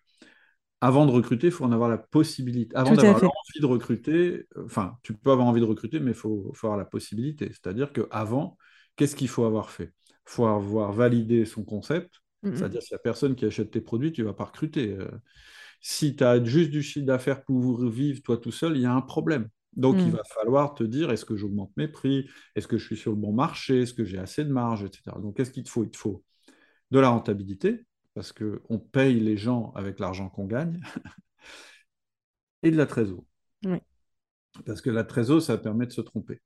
avant de recruter, il faut en avoir la possibilité. Avant d'avoir fait. l'envie de recruter, enfin, tu peux avoir envie de recruter, mais il faut, faut avoir la possibilité. C'est-à-dire qu'avant, qu'est-ce qu'il faut avoir fait? Faut avoir validé son concept, c'est-à-dire s'il n'y a personne qui achète tes produits, tu ne vas pas recruter. Euh, si tu as juste du chiffre d'affaires pour vivre toi tout seul, il y a un problème. Donc, il Mm. va falloir te dire, est-ce que j'augmente mes prix? Est-ce que je suis sur le bon marché? Est-ce que j'ai assez de marge, etc. Donc, qu'est-ce qu'il te faut? Il te faut de la rentabilité, parce qu'on paye les gens avec l'argent qu'on gagne, et de la trésor. Oui. Parce que la trésor, ça permet de se tromper.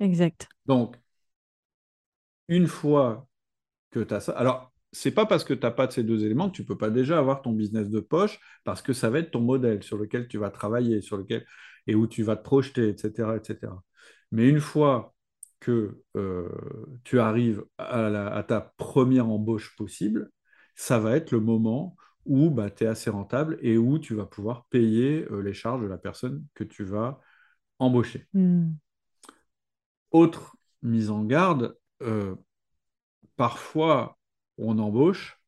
Exact. Donc, une fois que tu as ça, alors, c'est pas parce que tu n'as pas de ces deux éléments que tu peux pas déjà avoir ton business de poche, parce que ça va être ton modèle sur lequel tu vas travailler, sur lequel et où tu vas te projeter, etc., etc. Mais une fois que euh, tu arrives à, la- à ta première embauche possible, ça va être le moment où bah, tu es assez rentable et où tu vas pouvoir payer euh, les charges de la personne que tu vas embaucher. Mm. Autre mise en garde, euh, parfois on embauche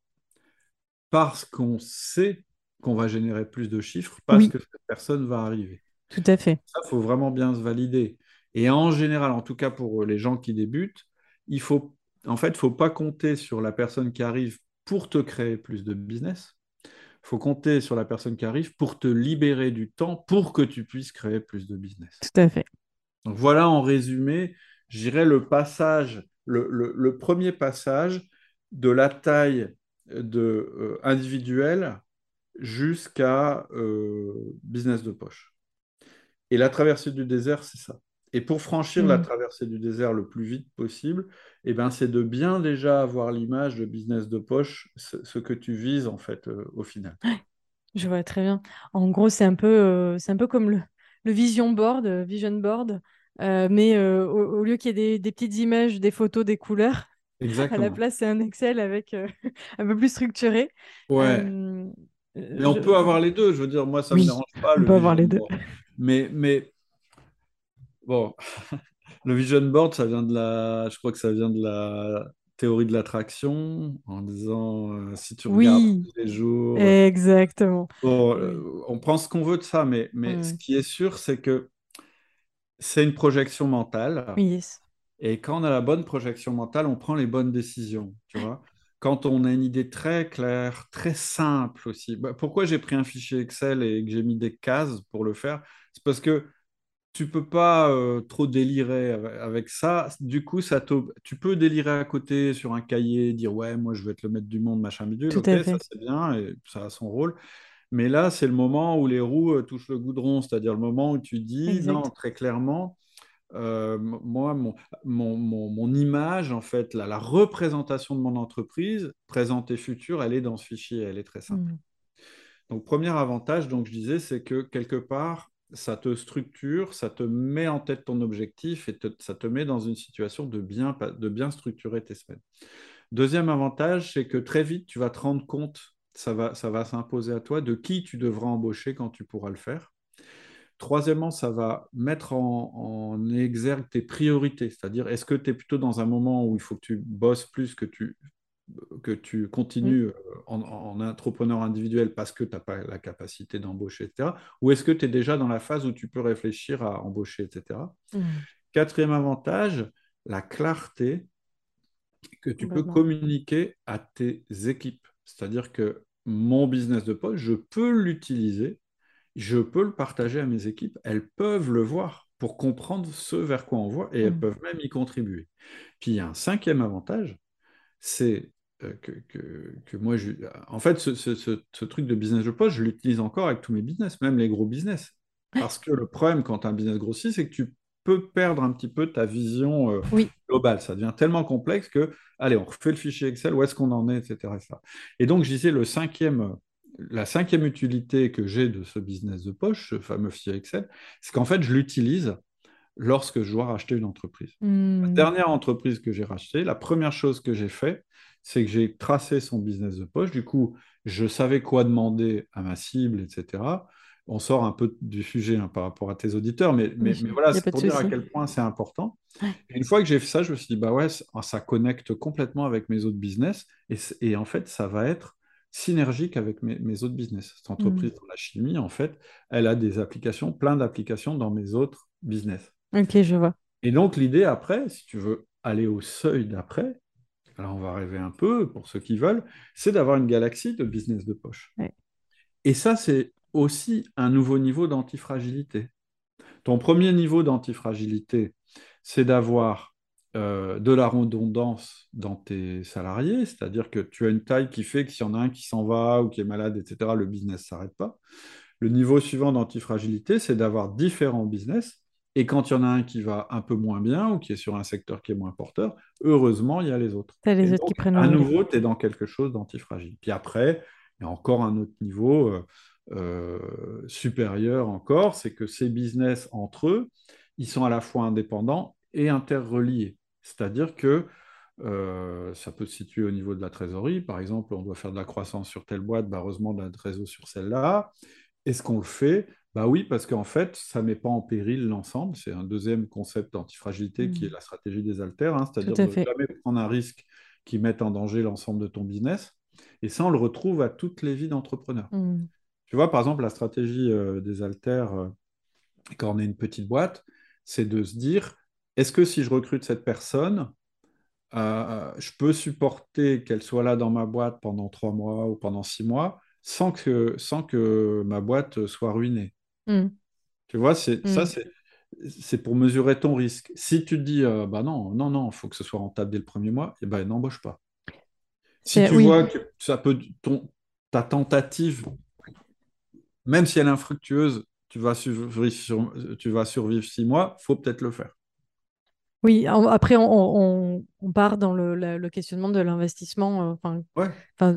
parce qu'on sait qu'on va générer plus de chiffres parce Oui. que cette personne va arriver. Tout à fait. Ça, il faut vraiment bien se valider. Et en général, en tout cas pour les gens qui débutent, il faut, en fait, faut pas compter sur la personne qui arrive pour te créer plus de business. Il faut compter sur la personne qui arrive pour te libérer du temps pour que tu puisses créer plus de business. Tout à fait. Donc voilà en résumé, je dirais le passage, le, le- le premier passage de la taille de, euh, individuelle jusqu'à euh, business de poche. Et la traversée du désert, c'est ça. Et pour franchir la Mm. traversée du désert le plus vite possible, eh ben, c'est de bien déjà avoir l'image de business de poche, ce, ce que tu vises en fait euh, au final. Je vois très bien. En gros, c'est un peu, euh, c'est un peu comme le, le vision board, euh, vision board, euh, mais euh, au, au lieu qu'il y ait des, des petites images, des photos, des couleurs, à la place, c'est un Excel avec euh, un peu plus structuré. Ouais. Euh, Mais on je- peut avoir les deux. Je veux dire, moi, ça ne me dérange pas on le peut avoir vision les deux. board. Mais, mais bon, le vision board, ça vient de la, je crois que ça vient de la théorie de l'attraction, en disant euh, si tu regardes tous les jours. exactement. Bon, euh, on prend ce qu'on veut de ça, mais, mais ce qui est sûr, c'est que c'est une projection mentale. Yes. Et quand on a la bonne projection mentale, on prend les bonnes décisions, tu vois. Quand on a une idée très claire, très simple aussi. Bah, pourquoi j'ai pris un fichier Excel et que j'ai mis des cases pour le faire? C'est parce que tu peux pas euh, trop délirer avec, ça. Du coup, ça tu peux délirer à côté sur un cahier, dire ouais, moi je veux être le maître du monde, machin bidule. Tout Ok, ça c'est bien et ça a son rôle. Mais là, c'est le moment où les roues euh, touchent le goudron, c'est-à-dire le moment où tu dis, Exact. non, très clairement, euh, moi, mon, mon, mon- mon image, en fait, la, la représentation de mon entreprise, présente et future, elle est dans ce fichier, elle est très simple. Mm. Donc, premier avantage, donc je disais, c'est que quelque part, ça te structure, ça te met en tête ton objectif et te- ça te met dans une situation de bien, pa- de bien structurer tes semaines. Deuxième avantage, c'est que très vite, tu vas te rendre compte, ça va, ça va s'imposer à toi, de qui tu devras embaucher quand tu pourras le faire. Troisièmement, ça va mettre en, en exergue tes priorités, c'est-à-dire est-ce que tu es plutôt dans un moment où il faut que tu bosses plus, que tu, que tu Mm. continues euh, en, en entrepreneur individuel parce que tu n'as pas la capacité d'embaucher, etc. Ou est-ce que tu es déjà dans la phase où tu peux réfléchir à embaucher, etc. Mm. Quatrième avantage, la clarté que tu peux communiquer à tes équipes. C'est-à-dire que mon business de poste, je peux l'utiliser, je peux le partager à mes équipes, elles peuvent le voir pour comprendre ce vers quoi on voit et elles Mm. peuvent même y contribuer. Puis il y a un cinquième avantage, c'est euh, que, que, que moi, je, en fait, ce, ce- ce- ce truc de business de poste, je l'utilise encore avec tous mes business, même les gros business. Parce que le problème quand un business grossit, c'est que tu peux perdre un petit peu ta vision euh, Oui. globale. Ça devient tellement complexe que, allez, on refait le fichier Excel, où est-ce qu'on en est, etc. Et donc, je disais, le cinquième, la cinquième utilité que j'ai de ce business de poche, ce fameux fichier Excel, c'est qu'en fait, je l'utilise lorsque je dois racheter une entreprise. La Mm. dernière entreprise que j'ai rachetée, la première chose que j'ai fait, c'est que j'ai tracé son business de poche. Du coup, je savais quoi demander à ma cible, etc. On sort un peu du sujet hein, par rapport à tes auditeurs, mais, mais, voilà, c'est pour dire à quel point c'est important. Ouais. Et une fois que j'ai fait ça, je me suis dit, bah ouais, ça, connecte complètement avec mes autres business. Et, en fait, ça va être synergique avec mes, mes autres business. Cette Mm. entreprise dans la chimie, en fait, elle a des applications, plein d'applications dans mes autres business. Ok, je vois. Et donc, l'idée après, si tu veux aller au seuil d'après, alors on va rêver un peu pour ceux qui veulent, c'est d'avoir une galaxie de business de poche. Ouais. Et ça, c'est aussi un nouveau niveau d'antifragilité. Ton premier niveau d'antifragilité, c'est d'avoir euh, de la redondance dans tes salariés, c'est-à-dire que tu as une taille qui fait que s'il y en a un qui s'en va ou qui est malade, etc., le business ne s'arrête pas. Le niveau suivant d'antifragilité, c'est d'avoir différents business. Et quand il y en a un qui va un peu moins bien ou qui est sur un secteur qui est moins porteur, heureusement, il y a les autres. T'as les Et autres qui prennent à nouveau, tu es dans quelque chose d'antifragile. Puis après, il y a encore un autre niveau euh, supérieur encore, c'est que ces business entre eux, ils sont à la fois indépendants et interreliés. C'est-à-dire que euh, ça peut se situer au niveau de la trésorerie. Par exemple, on doit faire de la croissance sur telle boîte, bah, heureusement de la trésorerie sur celle-là. Est-ce qu'on le fait? Bah oui, parce qu'en fait, ça ne met pas en péril l'ensemble. C'est un deuxième concept d'antifragilité qui est Mm. la stratégie des haltères, hein, c'est-à-dire de fait. jamais prendre un risque qui mette en danger l'ensemble de ton business. Et ça, on le retrouve à toutes les vies d'entrepreneurs. Mm. Tu vois, par exemple, la stratégie euh, des haltères, euh, quand on est une petite boîte, c'est de se dire, est-ce que si je recrute cette personne, euh, je peux supporter qu'elle soit là dans ma boîte pendant trois mois ou pendant six mois sans que, sans que ma boîte soit ruinée? Mm. Tu vois, c'est, ça, Mm. c'est, c'est pour mesurer ton risque. Si tu te dis, euh, bah non, non, non, il faut que ce soit rentable dès le premier mois, eh ben, n'embauche pas. Si tu oui. vois que ça peut, ton, ta tentative, même si elle est infructueuse, tu vas survivre, sur- tu vas survivre six mois, faut peut-être le faire. Oui, après, on, on- on part dans le, la- le questionnement de l'investissement. euh, Enfin, Ouais.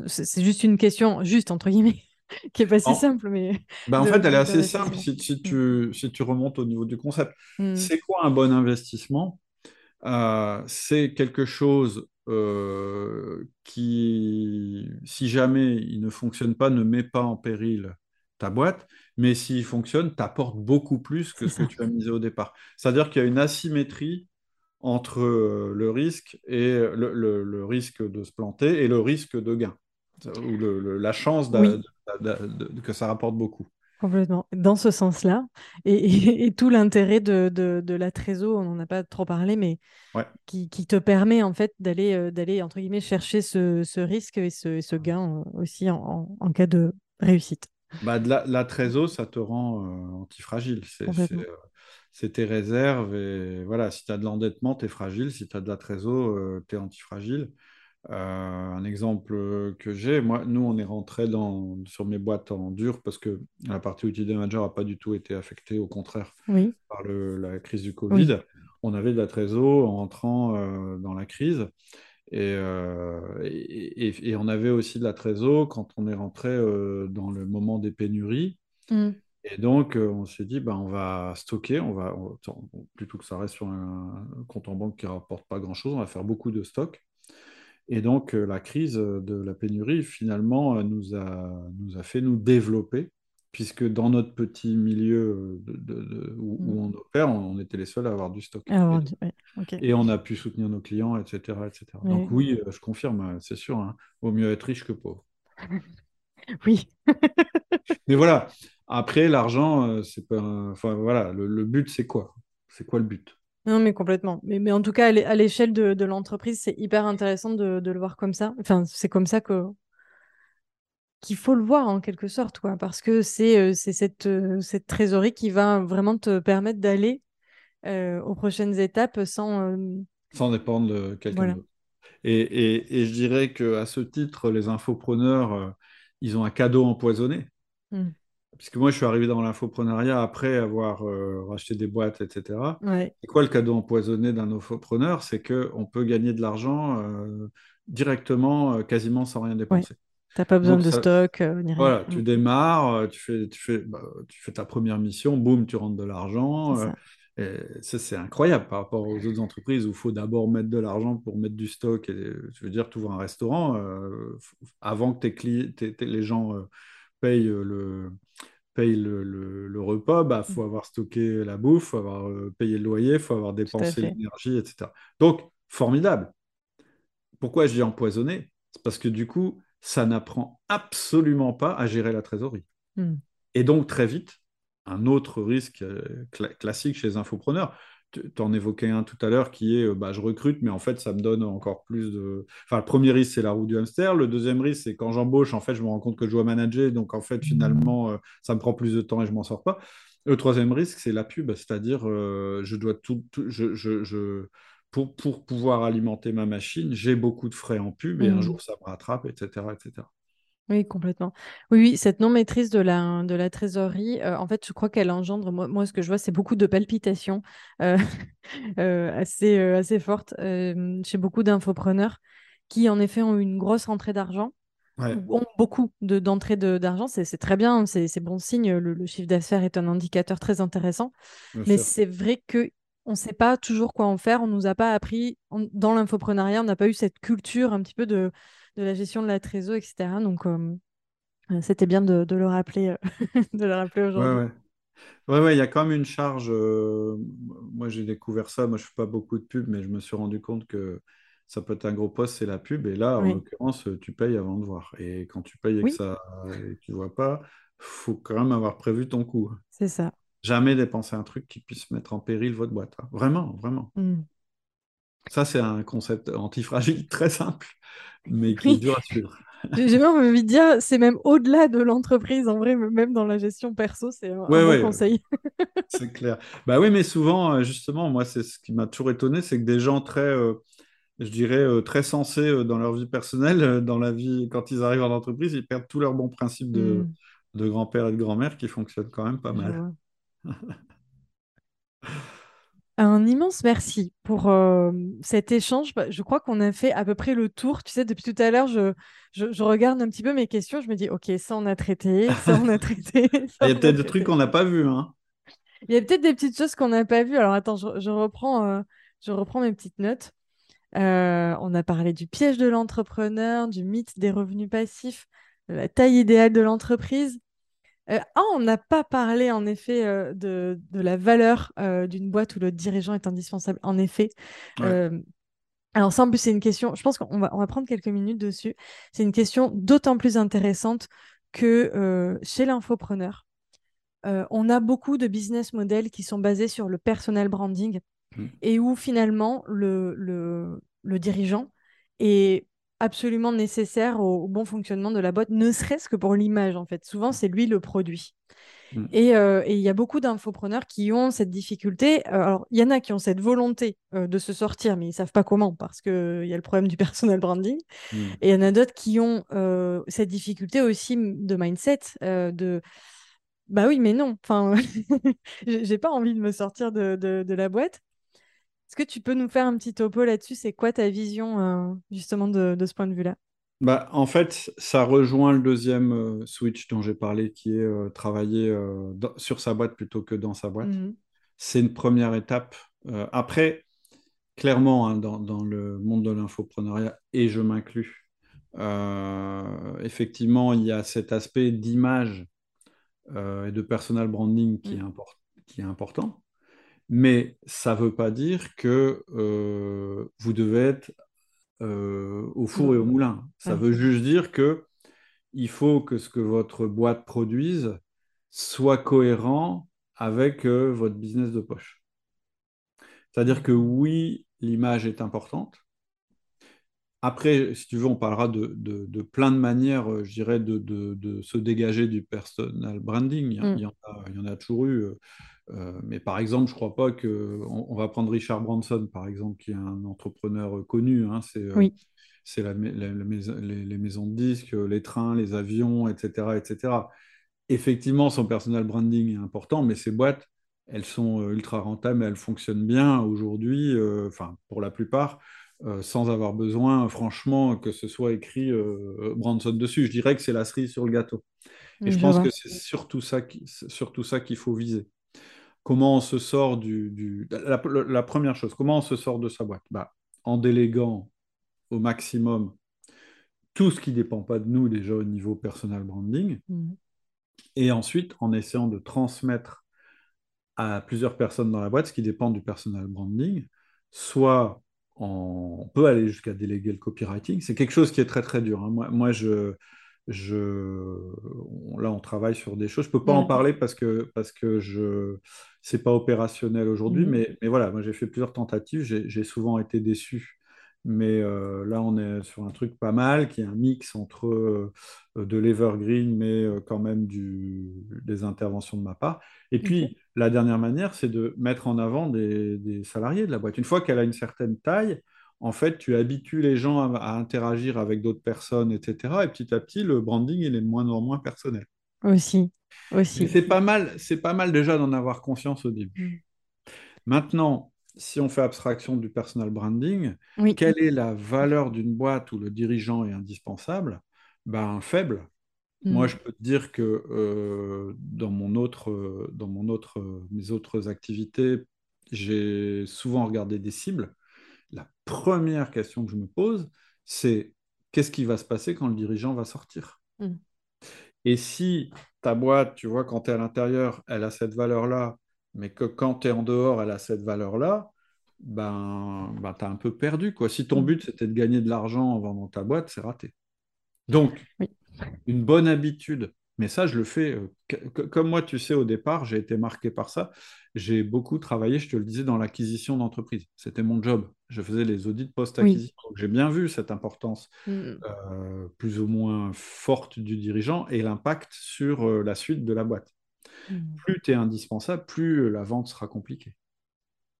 c'est juste une question, juste entre guillemets, qui est pas si En- simple, mais Ben, en de- fait, elle est assez simple si, si tu, si tu remontes au niveau du concept. Mm. C'est quoi un bon investissement? Euh, c'est quelque chose euh, qui, si jamais il ne fonctionne pas, ne met pas en péril ta boîte, mais s'il fonctionne, t'apporte beaucoup plus que ce que tu as misé au départ. C'est-à-dire qu'il y a une asymétrie entre euh, le risque et le, le- le risque de se planter et le risque de gain, ou le- la chance Oui. que ça rapporte beaucoup. Complètement. Dans ce sens-là. Et, et- et tout l'intérêt de, de, de la trésor, on n'en a pas trop parlé, mais Ouais. qui, qui te permet en fait d'aller, euh, d'aller entre guillemets, chercher ce, ce risque et ce, ce gain euh, aussi en, en- en cas de réussite. Bah, de la, la trésor, ça te rend euh, antifragile. C'est, euh, tes réserves. Et voilà, si tu as de l'endettement, tu es fragile. Si tu as de la trésor, tu es antifragile. un exemple que j'ai, moi, nous, on est rentré dans, sur mes boîtes en dur parce que la partie outils de manager n'a pas du tout été affectée, au contraire, Oui, par le- la crise du oui. Covid. On avait de la trésor en entrant dans la crise. Et, euh, et, et- et on avait aussi de la trésor quand on est rentré euh, dans le moment des pénuries. Mm. Et donc, euh, on s'est dit, bah, on va stocker, on va, on- plutôt que ça reste sur un compte en banque qui ne rapporte pas grand-chose, on va faire beaucoup de stock. Et donc, la crise de la pénurie, finalement, nous a, nous a fait nous développer, puisque dans notre petit milieu de- de- de- où, Mm. où on opère, on, on était les seuls à avoir du stock. Ah, Et ouais, on a pu soutenir nos clients, etc., etc. Donc oui, euh, je confirme, euh, c'est sûr, hein, vaut mieux être riche que pauvre. Oui. Mais voilà, après, l'argent, euh, c'est pas... Enfin voilà, le, le but, c'est quoi? C'est quoi le but? Non, mais complètement. Mais, mais en tout cas, à l'é- à l'échelle de, de l'entreprise, c'est hyper intéressant de, de le voir comme ça. Enfin, c'est comme ça que qu'il faut le voir en quelque sorte, quoi, parce que c'est euh, cette, euh, cette trésorerie qui va vraiment te permettre d'aller euh, aux prochaines étapes sans... euh, Sans dépendre de quelqu'un voilà. d'autre. Et, et- et je dirais qu'à ce titre, les infopreneurs, euh, ils ont un cadeau empoisonné. Mm. Puisque moi, je suis arrivé dans l'infoprenariat après avoir racheté des boîtes, etc. Ouais, C'est quoi le cadeau empoisonné d'un infopreneur? C'est qu'on peut gagner de l'argent directement, quasiment sans rien ouais. T'as pas besoin Donc, de ça, stock euh, ni rien. voilà, Mm. tu démarres, euh, tu fais, tu fais, bah, tu fais ta première mission, boum, tu rentres de l'argent. euh, ça. et ça, c'est incroyable par rapport aux autres entreprises où il faut d'abord mettre de l'argent pour mettre du stock. Et, je veux dire, tu ouvres un restaurant, euh, avant que tes cli- tes- tes- les gens euh, payent euh, le, payent le, le- le repas, bah, Mm. faut avoir stocké la bouffe, faut avoir euh, payé le loyer, faut avoir dépensé l'énergie, etc. Donc, formidable. Pourquoi je dis empoisonné? C'est parce que du coup, ça n'apprend absolument pas à gérer la trésorerie. Mm. Et donc, très vite, un autre risque euh, cla- classique chez les infopreneurs, tu en évoquais un tout à l'heure qui est euh, bah, je recrute, mais en fait, ça me donne encore plus de. Enfin, le premier risque, c'est la roue du hamster. Le deuxième risque, c'est quand j'embauche, en fait, je me rends compte que je dois manager. Donc, en fait, finalement, euh, ça me prend plus de temps et je m'en sors pas. Le troisième risque, c'est la pub, c'est-à-dire euh, je dois tout. tout- je, je- je- pour, pour pouvoir alimenter ma machine, j'ai beaucoup de frais en pub et un Mm. jour, ça me rattrape, etc., etc. Oui, complètement. Oui, oui, cette non-maîtrise de la, de la trésorerie, euh, en fait, je crois qu'elle engendre, moi, moi, ce que je vois, c'est beaucoup de palpitations euh, euh, assez, assez fortes chez beaucoup d'infopreneurs qui, en effet, ont une grosse rentrée d'argent Ouais, ou ont beaucoup de, d'entrées de- d'argent. C'est, c'est très bien, c'est, bon signe. Le, le chiffre d'affaires est un indicateur très intéressant. bien Mais c'est vrai que on ne sait pas toujours quoi en faire. On nous a pas appris, on- dans l'infoprenariat, on n'a pas eu cette culture un petit peu de, de la gestion de la trésor, etc. Donc, euh, euh, C'était bien de, de le rappeler, euh, de le rappeler Ouais, aujourd'hui. ouais. Ouais, ouais, il y a quand même une charge. euh, moi, j'ai découvert ça. Moi, je fais pas beaucoup de pub, mais je me suis rendu compte que ça peut être un gros poste, c'est la pub. Et là, en Oui, l'occurrence, tu payes avant de voir. Et quand tu payes et que ça, et que tu vois pas, faut quand même avoir prévu ton coup. c'est ça. Jamais dépenser un truc qui puisse mettre en péril votre boîte. hein. Vraiment, vraiment. Mm. Ça, c'est un concept antifragile très simple, mais qui est dur à suivre. j'ai même envie de dire, c'est même au-delà de l'entreprise, en vrai, même dans la gestion perso, c'est un, Ouais, bon ouais, conseil. c'est clair. Bah oui, mais souvent, euh, justement, moi, c'est ce qui m'a toujours étonné, c'est que des gens très, euh, je dirais, euh, très sensés euh, dans leur vie personnelle, dans la vie, quand ils arrivent en entreprise, ils perdent tous leurs bons principes de, Mm, de grand-père et de grand-mère qui fonctionnent quand même pas mal. Un immense merci pour euh, cet échange. Bah, Je crois qu'on a fait à peu près le tour. Tu sais, depuis tout à l'heure, je, je, je regarde un petit peu mes questions. Je me dis, OK, ça on a traité, ça on a traité, Il y a peut-être des trucs qu'on n'a pas vus, hein. Il y a peut-être des petites choses qu'on n'a pas vues. Alors attends, je, je reprends, euh, je reprends mes petites notes. Euh, on a parlé du piège de l'entrepreneur, du mythe des revenus passifs, de la taille idéale de l'entreprise. Euh, ah, on n'a pas parlé en effet euh, de, de la valeur euh, d'une boîte où le dirigeant est indispensable. En effet. Ouais. Alors ça, en plus, c'est une question, je pense qu'on va, on va prendre quelques minutes dessus. C'est une question d'autant plus intéressante que chez l'infopreneur, on a beaucoup de business models qui sont basés sur le personal branding Mm. et où finalement le, le, le dirigeant est absolument nécessaire au, bon fonctionnement de la boîte, ne serait-ce que pour l'image, en fait. Souvent, c'est lui le produit. Mm. Euh, et il y a beaucoup d'infopreneurs qui ont cette difficulté. Euh, alors, il y en a qui ont cette volonté euh, de se sortir, mais ils ne savent pas comment, parce qu'il y a le problème du personal branding. Mm. Et il y en a d'autres qui ont cette difficulté aussi de mindset, de bah oui, mais non. Enfin, j'ai pas envie de me sortir de, de, la boîte. Est-ce que tu peux nous faire un petit topo là-dessus? C'est quoi ta vision justement de, de ce point de vue-là? Bah, en fait, ça rejoint le deuxième euh, switch dont j'ai parlé, qui est euh, travailler euh, sur sa boîte plutôt que dans sa boîte. Mhm. C'est une première étape. après, clairement, hein, dans, le monde de l'infopreneuriat, et je m'inclus, effectivement, il y a cet aspect d'image et de personal branding qui, est, qui est important. Mais ça ne veut pas dire que vous devez être euh, au four et au moulin. Ça veut juste dire que il faut que ce que votre boîte produise soit cohérent avec euh, votre business de poche. C'est-à-dire que oui, l'image est importante. Après, si tu veux, on parlera de, plein de manières, euh, je dirais, de, se dégager du personal branding. Il y, en, a, il y en a toujours eu. Euh, mais par exemple, je ne crois pas que. On, va prendre Richard Branson, par exemple, qui est un entrepreneur connu. Hein, c'est euh, la, les, maisons de disques, les trains, les avions, etc., etc. Effectivement, son personal branding est important, mais ces boîtes, elles sont euh, ultra rentables, elles fonctionnent bien aujourd'hui, enfin, pour la plupart. sans avoir besoin, franchement, que ce soit écrit Branson dessus. Je dirais que c'est la cerise sur le gâteau. Et je, pense que c'est surtout ça qu'il faut viser. Comment on se sort du... La, première chose, comment on se sort de sa boîte? Bah, En déléguant au maximum tout ce qui ne dépend pas de nous déjà au niveau personal branding. Mmh. Et ensuite, en essayant de transmettre à plusieurs personnes dans la boîte ce qui dépend du personal branding, soit on peut aller jusqu'à déléguer le copywriting. C'est quelque chose qui est très très dur. Hein. Moi, moi, je, je, là, on travaille sur des choses. Je peux pas en parler parce que parce que je c'est pas opérationnel aujourd'hui, mmh. mais, mais voilà, moi j'ai fait plusieurs tentatives, j'ai souvent été déçu. Mais euh, là, on est sur un truc pas mal, qui est un mix entre euh, de l'evergreen, mais euh, quand même du, des interventions de ma part. Et puis, la dernière manière, c'est de mettre en avant des, des, salariés de la boîte. Une fois qu'elle a une certaine taille, en fait, tu habitues les gens à, interagir avec d'autres personnes, etc. Et petit à petit, le branding, il est de moins en moins personnel. Aussi, aussi. C'est pas mal, c'est pas mal déjà d'en avoir confiance au début. Mm. Maintenant, si on fait abstraction du personal branding, quelle est la valeur d'une boîte où le dirigeant est indispensable? Ben faible. Mm. Moi, je peux te dire que euh, dans mon autre, dans mon autre, mes autres activités, j'ai souvent regardé des cibles la première question que je me pose, c'est qu'est-ce qui va se passer quand le dirigeant va sortir? Mm. Et si ta boîte, tu vois, quand tu es à l'intérieur, elle a cette valeur-là, mais que quand tu es en dehors, elle a cette valeur-là, ben, ben tu as un peu perdu. Quoi. Si ton mm. but, c'était de gagner de l'argent en vendant ta boîte, c'est raté. Donc, une bonne habitude, mais ça, je le fais, euh, comme moi, tu sais, au départ, j'ai été marqué par ça. J'ai beaucoup travaillé, je te le disais, dans l'acquisition d'entreprise. C'était mon job. Je faisais les audits post-acquisition. J'ai bien vu cette importance mmh. euh, plus ou moins forte du dirigeant et l'impact sur euh, la suite de la boîte. Mmh. Plus tu es indispensable, plus la vente sera compliquée.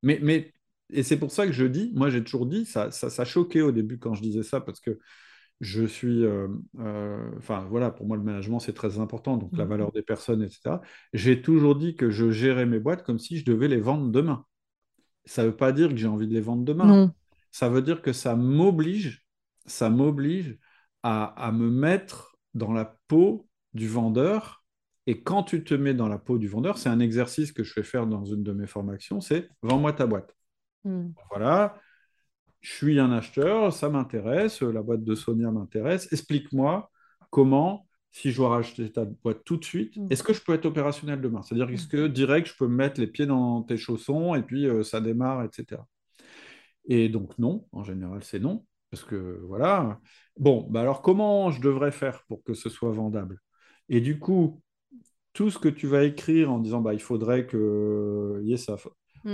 Mais, mais et c'est pour ça que je dis, moi j'ai toujours dit, ça, ça, ça choquait au début quand je disais ça, parce que je suis, euh, euh, enfin voilà, pour moi le management c'est très important, donc la mmh. valeur des personnes, etc. J'ai toujours dit que je gérais mes boîtes comme si je devais les vendre demain. Ça ne veut pas dire que j'ai envie de les vendre demain. Ça veut dire que ça m'oblige, ça m'oblige à, me mettre dans la peau du vendeur. Et quand tu te mets dans la peau du vendeur, c'est un exercice que je fais faire dans une de mes formations, c'est vends-moi ta boîte. Mmh. Voilà, je suis un acheteur, ça m'intéresse, la boîte de Sonia m'intéresse, explique-moi comment, si je dois racheter ta boîte tout de suite, mm. est-ce que je peux être opérationnel demain? C'est-à-dire, est-ce que direct, je peux mettre les pieds dans tes chaussons et puis euh, ça démarre, etc. Et donc, non, en général, c'est non, parce que voilà. Bon, bah alors comment je devrais faire pour que ce soit vendable? Et du coup, tout ce que tu vas écrire en disant, bah, il faudrait que y ait ça. En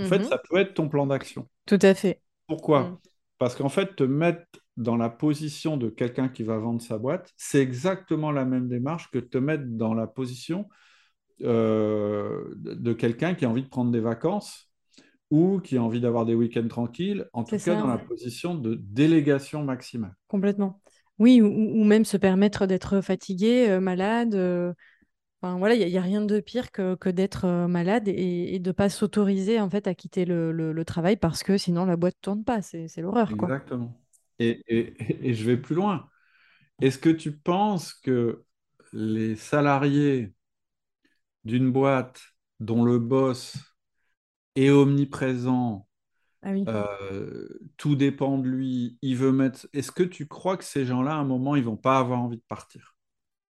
fait, mm-hmm. ça peut être ton plan d'action. Tout à fait. Pourquoi? Mm. Parce qu'en fait, te mettre dans la position de quelqu'un qui va vendre sa boîte, c'est exactement la même démarche que te mettre dans la position euh, de quelqu'un qui a envie de prendre des vacances ou qui a envie d'avoir des week-ends tranquilles, en tout cas dans la position de délégation maximale. Complètement. Oui, ou, même se permettre d'être fatigué, euh, malade. Euh, enfin, voilà, il n'y a, rien de pire que, d'être malade et, de ne pas s'autoriser en fait à quitter le, travail parce que sinon la boîte ne tourne pas. C'est l'horreur. Exactement. Et, et, je vais plus loin. Est-ce que tu penses que les salariés d'une boîte dont le boss est omniprésent, ah euh, tout dépend de lui, il veut mettre. Est-ce que tu crois que ces gens-là, à un moment, ils vont pas avoir envie de partir?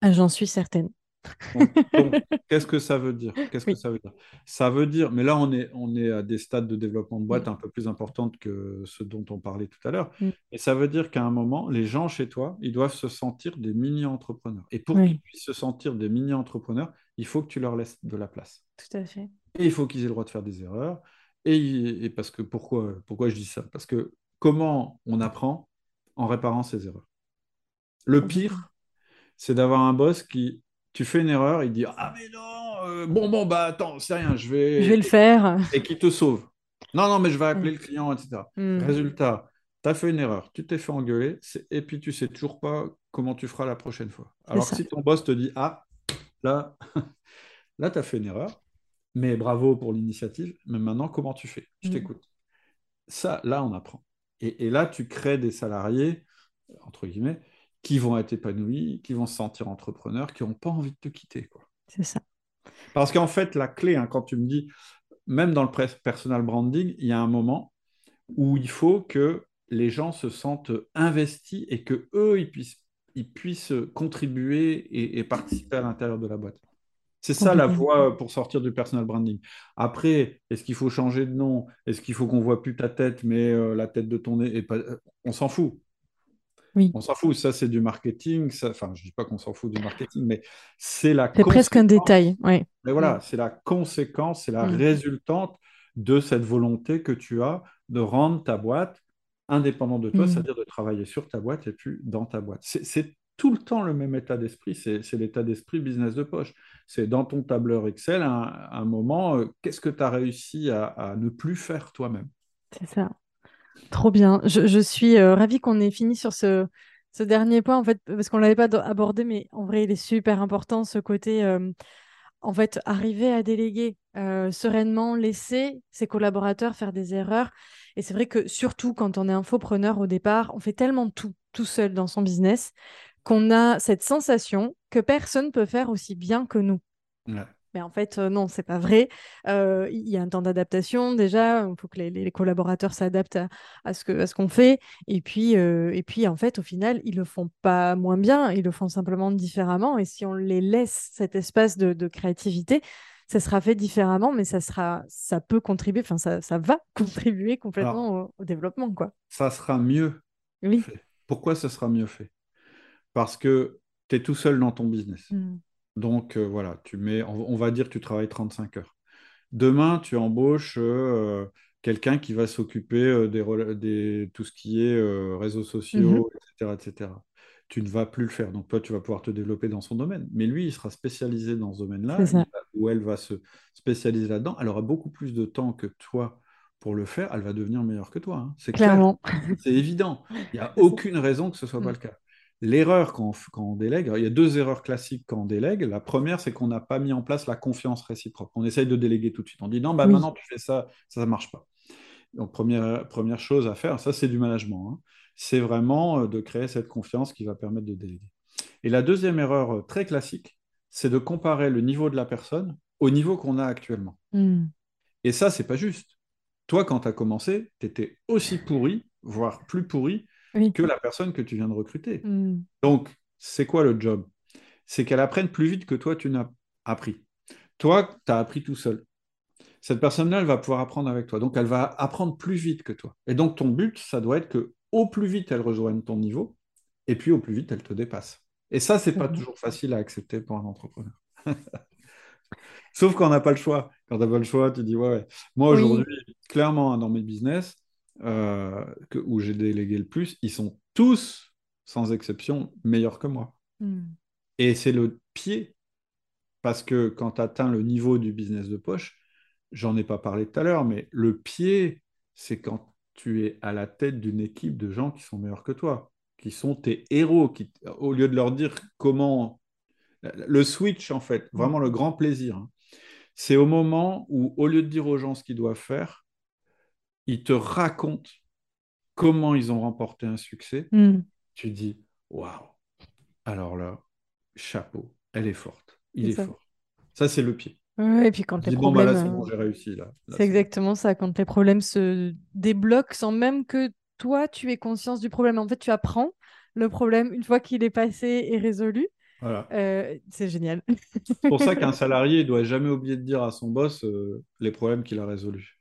Ah, J'en suis certaine. qu'est-ce que ça veut dire? Qu'est-ce que ça veut dire? Ça veut dire, mais là, on est, on est à des stades de développement de boîte un peu plus importantes que ce dont on parlait tout à l'heure. Et ça veut dire qu'à un moment, les gens chez toi, ils doivent se sentir des mini-entrepreneurs. Et pour qu'ils puissent se sentir des mini-entrepreneurs, il faut que tu leur laisses de la place. Tout à fait. Et il faut qu'ils aient le droit de faire des erreurs. Et, parce que pourquoi, pourquoi je dis ça? Parce que comment on apprend en réparant ses erreurs? Le pire, c'est d'avoir un boss qui tu fais une erreur, il dit Ah, mais non, euh, bon, bon, bah attends, c'est rien, je vais. Je vais le faire. Et qui te sauve. Non, non, mais je vais appeler le client, etc. Hmm. Résultat, tu as fait une erreur, tu t'es fait engueuler, et puis tu sais toujours pas comment tu feras la prochaine fois. Alors si ton boss te dit Ah, là, là tu as fait une erreur, mais bravo pour l'initiative, mais maintenant, comment tu fais? Je hmm. t'écoute. Ça, là, on apprend. Et, et là, tu crées des salariés, entre guillemets, qui vont être épanouis, qui vont se sentir entrepreneurs, qui n'ont pas envie de te quitter. C'est ça. Parce qu'en fait, la clé, hein, quand tu me dis, même dans le personal branding, il y a un moment où il faut que les gens se sentent investis et que eux, ils puissent, ils puissent contribuer et, participer à l'intérieur de la boîte. C'est ça la voie pour sortir du personal branding. Après, est-ce qu'il faut changer de nom? Est-ce qu'il faut qu'on voit plus ta tête, mais euh, la tête de ton nez et pas... On s'en fout. On s'en fout, ça c'est du marketing. Enfin, je dis pas qu'on s'en fout du marketing, mais c'est la. C'est presque un détail, oui. Mais voilà, c'est la conséquence, c'est la résultante de cette volonté que tu as de rendre ta boîte indépendante de toi, mm. c'est-à-dire de travailler sur ta boîte et plus dans ta boîte. C'est tout le temps le même état d'esprit, c'est l'état d'esprit business de poche. C'est dans ton tableur Excel, un, un moment, euh, qu'est-ce que tu as réussi à ne plus faire toi-même? C'est ça. Trop bien. Je, suis euh, ravie qu'on ait fini sur ce, dernier point, en fait, parce qu'on ne l'avait pas abordé, mais en vrai, il est super important, ce côté, euh, en fait, arriver à déléguer euh, sereinement, laisser ses collaborateurs faire des erreurs. Et c'est vrai que surtout quand on est infopreneur au départ, on fait tellement tout, tout seul dans son business, qu'on a cette sensation que personne ne peut faire aussi bien que nous. Mais en fait, euh, non, c'est pas vrai. Euh, il y a un temps d'adaptation déjà. Il faut que les, collaborateurs s'adaptent à, ce que, ce qu'on fait. Et puis, euh, et puis, en fait, au final, ils le font pas moins bien. Ils le font simplement différemment. Et si on les laisse cet espace de, créativité, ça sera fait différemment, mais ça sera, ça peut contribuer. Enfin, ça, ça va contribuer complètement au, développement, quoi. Ça sera mieux. Oui. Fait. Pourquoi ça sera mieux fait? Parce que tu es tout seul dans ton business. Mmh. Donc euh, voilà, tu mets, on, va dire que tu travailles 35 heures. Demain, tu embauches euh, quelqu'un qui va s'occuper euh, des, des, tout ce qui est réseaux sociaux, etc., mmh etc. Tu ne vas plus le faire. Donc toi, tu vas pouvoir te développer dans son domaine. Mais lui, il sera spécialisé dans ce domaine-là, ou elle va se spécialiser là-dedans. Elle aura beaucoup plus de temps que toi pour le faire. Elle va devenir meilleure que toi. Hein. C'est clair. C'est évident. Il n'y a aucune raison que ce ne soit pas le cas. L'erreur quand, on délègue, il y a deux erreurs classiques quand on délègue. La première, c'est qu'on n'a pas mis en place la confiance réciproque. On essaye de déléguer tout de suite. On dit non, bah, maintenant tu fais ça, ça ne marche pas. Donc, première, première chose à faire, ça c'est du management. Hein. C'est vraiment euh, de créer cette confiance qui va permettre de déléguer. Et la deuxième erreur euh, très classique, c'est de comparer le niveau de la personne au niveau qu'on a actuellement. Hmm. Et ça, c'est pas juste. Toi, quand tu as commencé, tu étais aussi pourri, voire plus pourri que la personne que tu viens de recruter. Hmm. Donc, c'est quoi le job? C'est qu'elle apprenne plus vite que toi, tu n'as appris. Toi, tu as appris tout seul. Cette personne-là, elle va pouvoir apprendre avec toi. Donc, elle va apprendre plus vite que toi. Et donc, ton but, ça doit être que au plus vite, elle rejoigne ton niveau, et puis au plus vite, elle te dépasse. Et ça, c'est pas toujours facile à accepter pour un entrepreneur. Sauf quand on n'a pas le choix. Quand tu n'as pas le choix, tu dis, ouais, ouais. moi aujourd'hui, clairement, dans mes business, euh, que, où j'ai délégué le plus, ils sont tous, sans exception, meilleurs que moi. Mm. Et c'est le pied, parce que quand tu atteins le niveau du business de poche, j'en ai pas parlé tout à l'heure, mais le pied, c'est quand tu es à la tête d'une équipe de gens qui sont meilleurs que toi, qui sont tes héros, qui, au lieu de leur dire comment... Le switch, en fait, vraiment le grand plaisir, hein, c'est au moment où, au lieu de dire aux gens ce qu'ils doivent faire, ils te racontent comment ils ont remporté un succès. Mm. Tu dis, waouh, alors là, chapeau, elle est forte, il est fort. Ça, c'est le pied. Ouais, et puis quand les bon, bah problèmes... là, euh, bon, j'ai réussi. Là. Là, C'est exactement ça, quand les problèmes se débloquent sans même que toi, tu aies conscience du problème. En fait, tu apprends le problème une fois qu'il est passé et résolu. Voilà. Euh, c'est génial. C'est pour ça qu'un salarié ne doit jamais oublier de dire à son boss euh, les problèmes qu'il a résolus.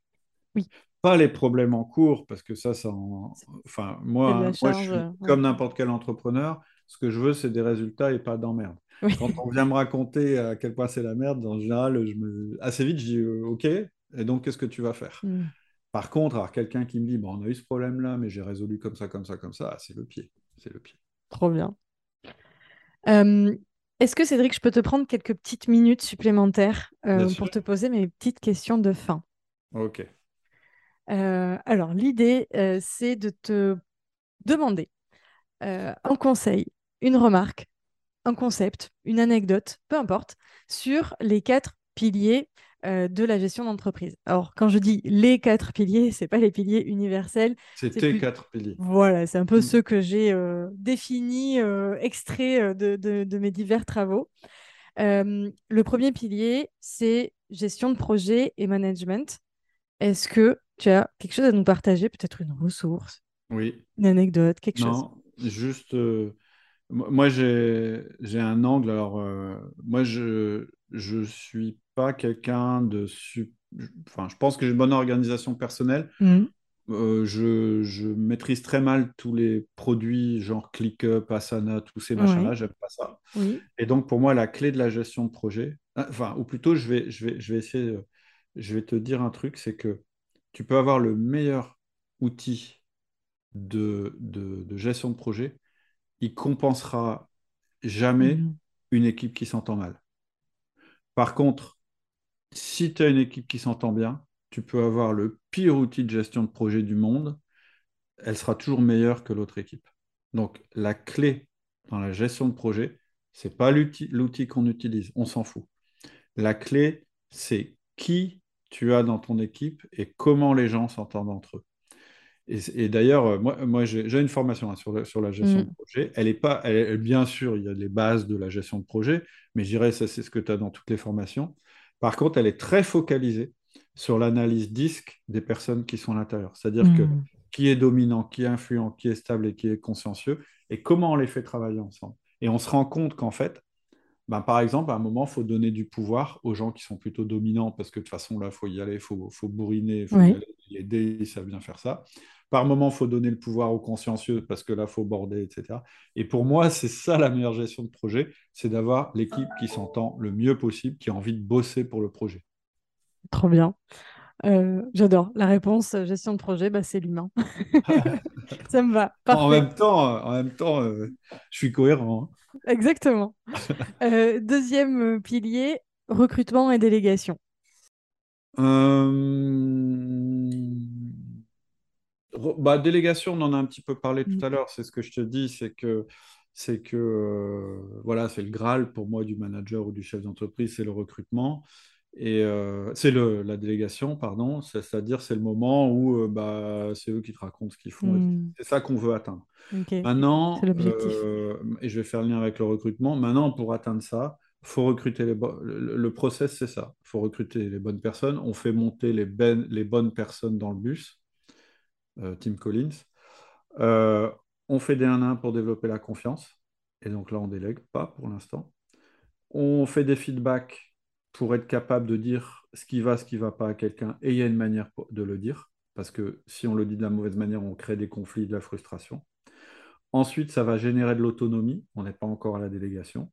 Oui. Pas les problèmes en cours, parce que ça, ça en- enfin, moi, je suis ouais. comme n'importe quel entrepreneur. Ce que je veux, c'est des résultats et pas d'emmerde. Oui. Quand on vient me raconter à quel point c'est la merde, en général, je me... assez vite, je dis euh, OK, et donc qu'est-ce que tu vas faire? Mm. Par contre, alors quelqu'un qui me dit bon, on a eu ce problème-là, mais j'ai résolu comme ça, comme ça, comme ça, ah, c'est le pied. C'est le pied. Trop bien. Euh, est-ce que Cédric, je peux te prendre quelques petites minutes supplémentaires euh, pour sûr. te poser mes petites questions de fin? OK. Euh, alors, l'idée, euh, c'est de te demander euh, un conseil, une remarque, un concept, une anecdote, peu importe, sur les quatre piliers de la gestion d'entreprise. Alors, quand je dis les quatre piliers, c'est pas les piliers universels. C'est tes plus- quatre piliers. Voilà, c'est un peu Mm. ceux que j'ai définis, extraits de, de- de mes divers travaux. Le premier pilier, c'est gestion de projet et management. Est-ce que tu as quelque chose à nous partager, peut-être une ressource, Oui. une anecdote, quelque chose? Non, juste, euh, mo- moi j'ai un angle. Alors, euh, moi je je suis pas quelqu'un de su- Enfin, je pense que j'ai une bonne organisation personnelle. Mhm. Euh, je, je maîtrise très mal tous les produits genre ClickUp, Asana, tous ces machins-là. Ouais. J'aime pas ça. Oui. Et donc pour moi, la clé de la gestion de projet, enfin, ou plutôt, je vais je vais je vais essayer. Je vais te dire un truc, c'est que tu peux avoir le meilleur outil de, de, de gestion de projet, il compensera jamais Mhm. une équipe qui s'entend mal. Par contre, si tu as une équipe qui s'entend bien, tu peux avoir le pire outil de gestion de projet du monde, elle sera toujours meilleure que l'autre équipe. Donc, la clé dans la gestion de projet, c'est pas l'outil qu'on utilise, on s'en fout. La clé, c'est qui tu as dans ton équipe et comment les gens s'entendent entre eux. Et, et d'ailleurs, euh, moi, moi j'ai une formation hein, sur, la- sur la gestion Mm. de projet. Elle est pas, elle, bien sûr, il y a les bases de la gestion de projet, mais je dirais ça, c'est ce que tu as dans toutes les formations. Par contre, elle est très focalisée sur l'analyse disque des personnes qui sont à l'intérieur. C'est-à-dire que Mhm. qui est dominant, qui est influent, qui est stable et qui est consciencieux, et comment on les fait travailler ensemble. Et on se rend compte qu'en fait, ben, par exemple, à un moment, il faut donner du pouvoir aux gens qui sont plutôt dominants, parce que de toute façon, là, il faut y aller, il faut, faut bourriner, il faut Ouais. y aller, aider, ils savent bien faire ça. Par moment, il faut donner le pouvoir aux consciencieux, parce que là, il faut border, etc. Et pour moi, c'est ça la meilleure gestion de projet, c'est d'avoir l'équipe qui s'entend le mieux possible, qui a envie de bosser pour le projet. Trop bien. Euh, j'adore. La réponse euh, gestion de projet, bah, c'est l'humain. Ça me va. En Parfait. même temps, euh, en même temps euh, je suis cohérent. hein. Exactement. Euh, deuxième euh, pilier, recrutement et délégation. Euh, bah, délégation, on en a un petit peu parlé tout Mm. à l'heure. C'est ce que je te dis, c'est que c'est que euh, voilà, c'est le Graal pour moi du manager ou du chef d'entreprise, c'est le recrutement et euh, c'est le la délégation, pardon. C'est- C'est-à-dire c'est le moment où euh, bah, c'est eux qui te racontent ce qu'ils font. et Mm. C'est ça qu'on veut atteindre. Maintenant, euh, et je vais faire le lien avec le recrutement. Maintenant, pour atteindre ça, faut recruter les le, le process, c'est ça. Il faut recruter les bonnes personnes. On fait monter les, ben- les bonnes personnes dans le bus. Euh, Tim Collins. On fait des 1-1 pour développer la confiance. Et donc là, on délègue pas pour l'instant. On fait des feedbacks pour être capable de dire ce qui va, ce qui va pas à quelqu'un. Et il y a une manière de le dire. Parce que si on le dit de la mauvaise manière, on crée des conflits, de la frustration. Ensuite, ça va générer de l'autonomie. On n'est pas encore à la délégation.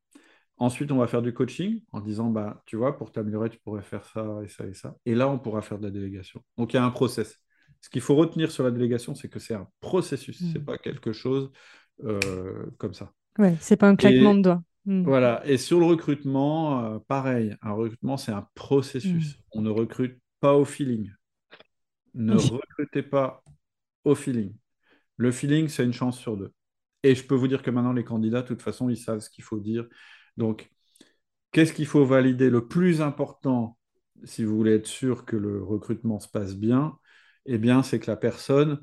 Ensuite, on va faire du coaching en disant, bah, tu vois, pour t'améliorer, tu pourrais faire ça et ça et ça. Et là, on pourra faire de la délégation. Donc, il y a un process. Ce qu'il faut retenir sur la délégation, c'est que c'est un processus, Mm. c'est pas quelque chose euh, comme ça. Ouais, c'est pas un claquement de doigts. Mm. Voilà. Et sur le recrutement, euh, pareil, un recrutement, c'est un processus. On ne recrute pas au feeling. Ne recrutez pas au feeling. Le feeling, c'est une chance sur deux. Et je peux vous dire que maintenant, les candidats, de toute façon, ils savent ce qu'il faut dire. Donc, qu'est-ce qu'il faut valider Le plus important, si vous voulez être sûr que le recrutement se passe bien, eh bien, c'est que la personne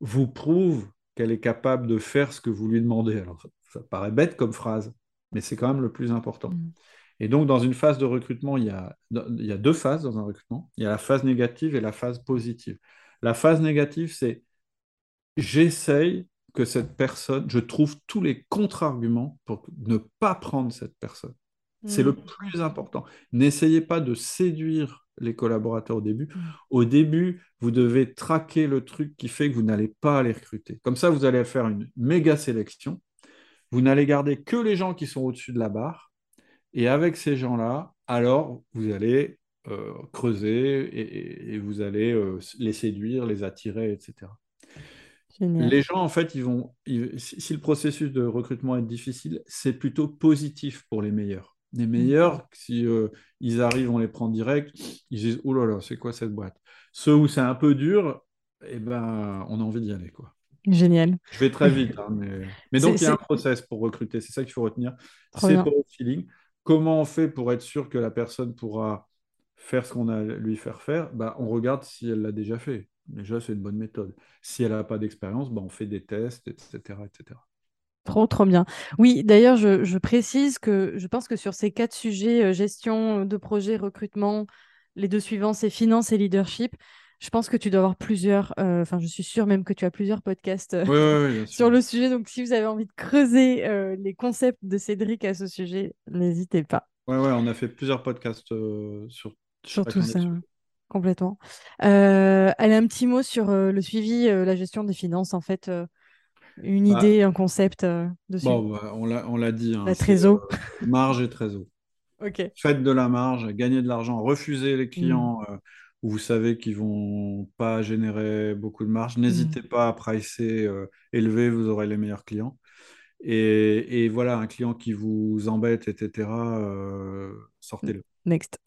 vous prouve qu'elle est capable de faire ce que vous lui demandez. Alors, ça, ça paraît bête comme phrase, mais c'est quand même le plus important. Mm. Et donc, dans une phase de recrutement, il y a, il y a deux phases dans un recrutement. Il y a la phase négative et la phase positive. La phase négative, c'est j'essaye que cette personne, je trouve tous les contre-arguments pour ne pas prendre cette personne. C'est le Mm. plus important. N'essayez pas de séduire les collaborateurs au début. Mm. Au début, vous devez traquer le truc qui fait que vous n'allez pas les recruter. Comme ça, vous allez faire une méga sélection. Vous n'allez garder que les gens qui sont au-dessus de la barre. Et avec ces gens-là, alors, vous allez euh, creuser et, vous allez euh, les séduire, les attirer, etc. Génial. Les gens, en fait, ils vont, ils- si si le processus de recrutement est difficile, c'est plutôt positif pour les meilleurs. Les meilleurs, si euh, ils arrivent, on les prend direct, ils disent, oh là là, c'est quoi cette boîte? Ceux où c'est un peu dur, eh ben, on a envie d'y aller, quoi. Génial. Je vais très vite, hein, mais... mais donc il y a un process pour recruter, c'est ça qu'il faut retenir. C'est pour le feeling. Comment on fait pour être sûr que la personne pourra faire ce qu'on a à lui faire faire? Bah, on regarde si elle l'a déjà fait. Déjà, c'est une bonne méthode. Si elle n'a pas d'expérience, bah, on fait des tests, etc., etc. Trop, trop bien. Oui, d'ailleurs, je, je précise que je pense que sur ces quatre sujets, euh, gestion de projet, recrutement, les deux suivants, c'est finance et leadership. Je pense que tu dois avoir plusieurs, euh, enfin, je suis sûre même que tu as plusieurs podcasts euh, sur le sujet. Donc, si vous avez envie de creuser euh, les concepts de Cédric à ce sujet, n'hésitez pas. Ouais, ouais, on a fait plusieurs podcasts sur Sur tout ça, complètement. Euh, elle a un petit mot sur le suivi, la gestion des finances, en fait, une Bah, idée, un concept dessus. bon, bah, on l'a, dit, hein, La trésor. marge et trésor. Ok. Faites de la marge, gagnez de l'argent, refusez les clients euh, où vous savez qu'ils vont pas générer beaucoup de marge. N'hésitez pas à pricer euh, élevé, vous aurez les meilleurs clients. Et, et voilà, un client qui vous embête, etc., euh, sortez-le. Next.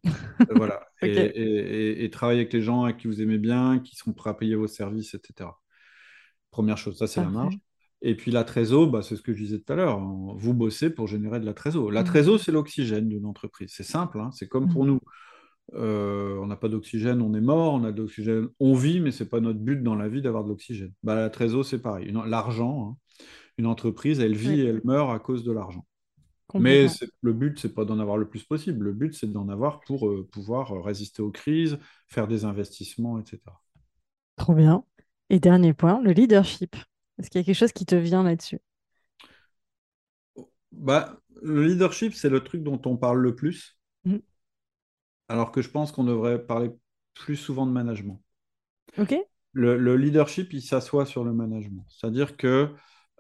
Voilà. Ok. Et, et- et- et travaillez avec les gens avec qui vous aimez bien, qui sont prêts à payer vos services, etc. Première chose, ça c'est la marge. Et puis la trésor, bah, c'est ce que je disais tout à l'heure. hein. Vous bossez pour générer de la trésor. La Mm. trésor, c'est l'oxygène d'une entreprise. C'est simple, hein. C'est comme pour Mm. nous. Euh, on n'a pas d'oxygène, on est mort. On a de l'oxygène, on vit, mais c'est pas notre but dans la vie d'avoir de l'oxygène. Bah, la trésor, c'est pareil. L'argent, hein. Une entreprise, elle vit Oui. et elle meurt à cause de l'argent. Mais le but, c'est pas d'en avoir le plus possible. Le but, c'est d'en avoir pour euh, pouvoir euh, résister aux crises, faire des investissements, etc. Trop bien. Et dernier point, le leadership. Est-ce qu'il y a quelque chose qui te vient là-dessus? Bah, le leadership, c'est le truc dont on parle le plus, Mm. Alors que je pense qu'on devrait parler plus souvent de management. Ok? Le, le leadership, il s'assoit sur le management. C'est-à-dire que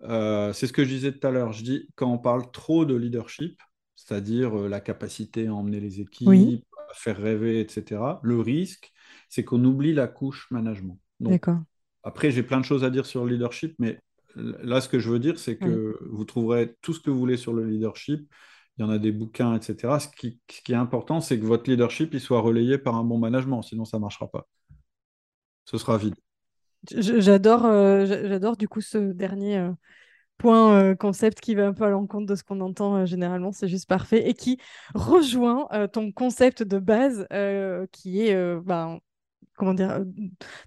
euh, c'est ce que je disais tout à l'heure. Je dis, quand on parle trop de leadership, c'est-à-dire euh, la capacité à emmener les Oui, équipes, à faire rêver, etc., le risque, c'est qu'on oublie la couche management. D'accord. après, j'ai plein de choses à dire sur le leadership, mais là, ce que je veux dire, c'est Oui. que vous trouverez tout ce que vous voulez sur le leadership. Il y en a des bouquins, etc. Ce qui, ce qui est important, c'est que votre leadership il soit relayé par un bon management, sinon ça ne marchera pas. Ce sera vide. J'adore, euh, j'a- j'adore du coup ce dernier euh, point euh, concept qui va un peu à l'encontre de ce qu'on entend généralement. C'est juste parfait et qui rejoint ton concept de base qui est, ben, comment dire,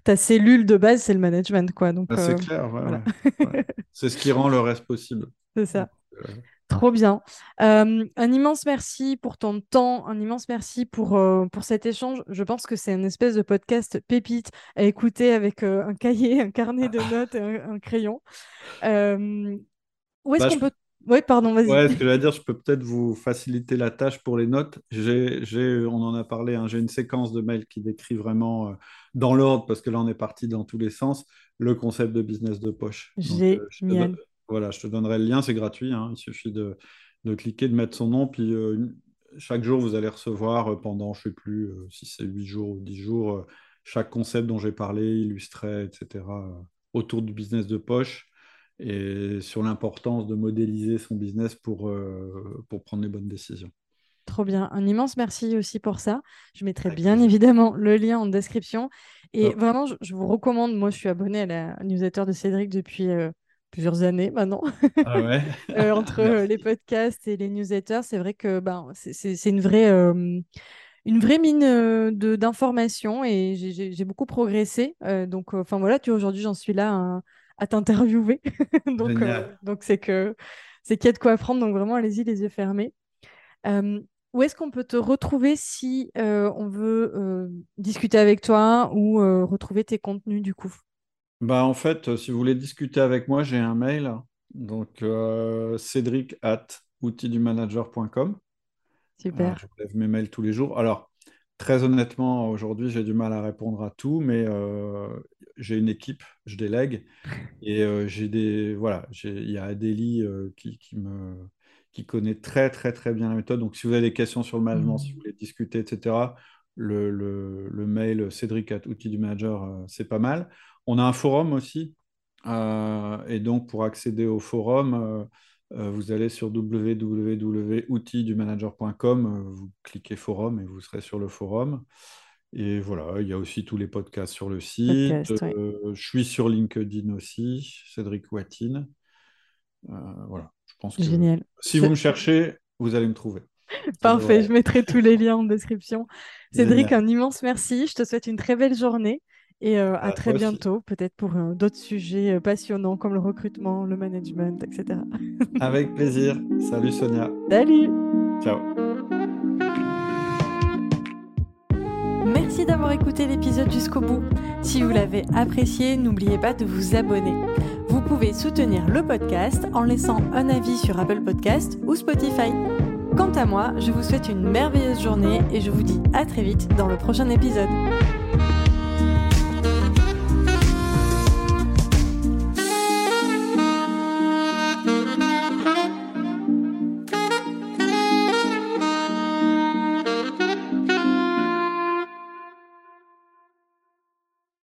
ta cellule de base, c'est le management, quoi. Donc Ah, c'est clair, ouais, voilà, ouais, ouais. C'est ce qui rend le reste possible. c'est ça. Trop bien. Euh, un immense merci pour ton temps, un immense merci pour, euh, pour cet échange. Je pense que c'est une espèce de podcast pépite à écouter avec euh, un cahier, un carnet de notes et un, un crayon. Euh, où est-ce bah, qu'on je- peut... Oui, pardon, vas-y. Ouais, ce que j'allais dire, je peux peut-être vous faciliter la tâche pour les notes. J'ai, j'ai, on en a parlé, hein, j'ai une séquence de mails qui décrit vraiment euh, dans l'ordre, parce que là, on est parti dans tous les sens, le concept de business de poche. Donc, je voilà, je te donnerai le lien, c'est gratuit, hein, il suffit de, de cliquer, de mettre son nom, puis euh, chaque jour, vous allez recevoir euh, pendant, je ne sais plus euh, si c'est 8 jours ou 10 jours, euh, chaque concept dont j'ai parlé, illustré, etc., autour du business de poche et sur l'importance de modéliser son business pour, pour prendre les bonnes décisions. Trop bien. Un immense merci aussi pour ça. Je mettrai bien évidemment le lien en description. Et vraiment, je, vous recommande, moi je suis abonnée à la newsletter de Cédric depuis plusieurs années maintenant. Ah ouais euh, entre euh, les podcasts et les newsletters, c'est vrai que ben, c'est une vraie, euh, une vraie mine d'informations et j'ai beaucoup progressé. donc, enfin voilà, tu aujourd'hui, j'en suis là à, t'interviewer. donc, donc c'est que c'est qu'il y a de quoi apprendre. Donc vraiment, allez-y les yeux fermés. où est-ce qu'on peut te retrouver si on veut discuter avec toi ou retrouver tes contenus du coup? Bah, en fait, euh, si vous voulez discuter avec moi, j'ai un mail, donc euh, cédric at outildumanager.com. Super. je lève mes mails tous les jours. Alors, très honnêtement, aujourd'hui, j'ai du mal à répondre à tout, mais euh, j'ai une équipe, je délègue, et j'ai des, voilà, il y a Adélie qui, qui, me, qui connaît très, très, très bien la méthode. Donc, si vous avez des questions sur le management, si mmh. vous voulez discuter, etc., le, le, le mail cédric at outildumanager, c'est pas mal. On a un forum aussi. Euh, et donc, pour accéder au forum, euh, euh, vous allez sur www.outildumanager.com, vous cliquez forum et vous serez sur le forum. Et voilà, il y a aussi tous les podcasts sur le site. je suis sur LinkedIn aussi, Cédric Watine. voilà, je pense que Génial. si vous me cherchez, vous allez me trouver. Parfait, je mettrai tous les liens en description. Cédric, un immense merci. Je te souhaite une très belle journée. Et euh, à très bientôt, peut-être pour euh, d'autres sujets euh, passionnants comme le recrutement, le management, etc. Avec plaisir. Salut Sonia. Salut. Ciao. Merci d'avoir écouté l'épisode jusqu'au bout. Si vous l'avez apprécié, n'oubliez pas de vous abonner. Vous pouvez soutenir le podcast en laissant un avis sur Apple Podcast ou Spotify. Quant à moi, je vous souhaite une merveilleuse journée et je vous dis à très vite dans le prochain épisode.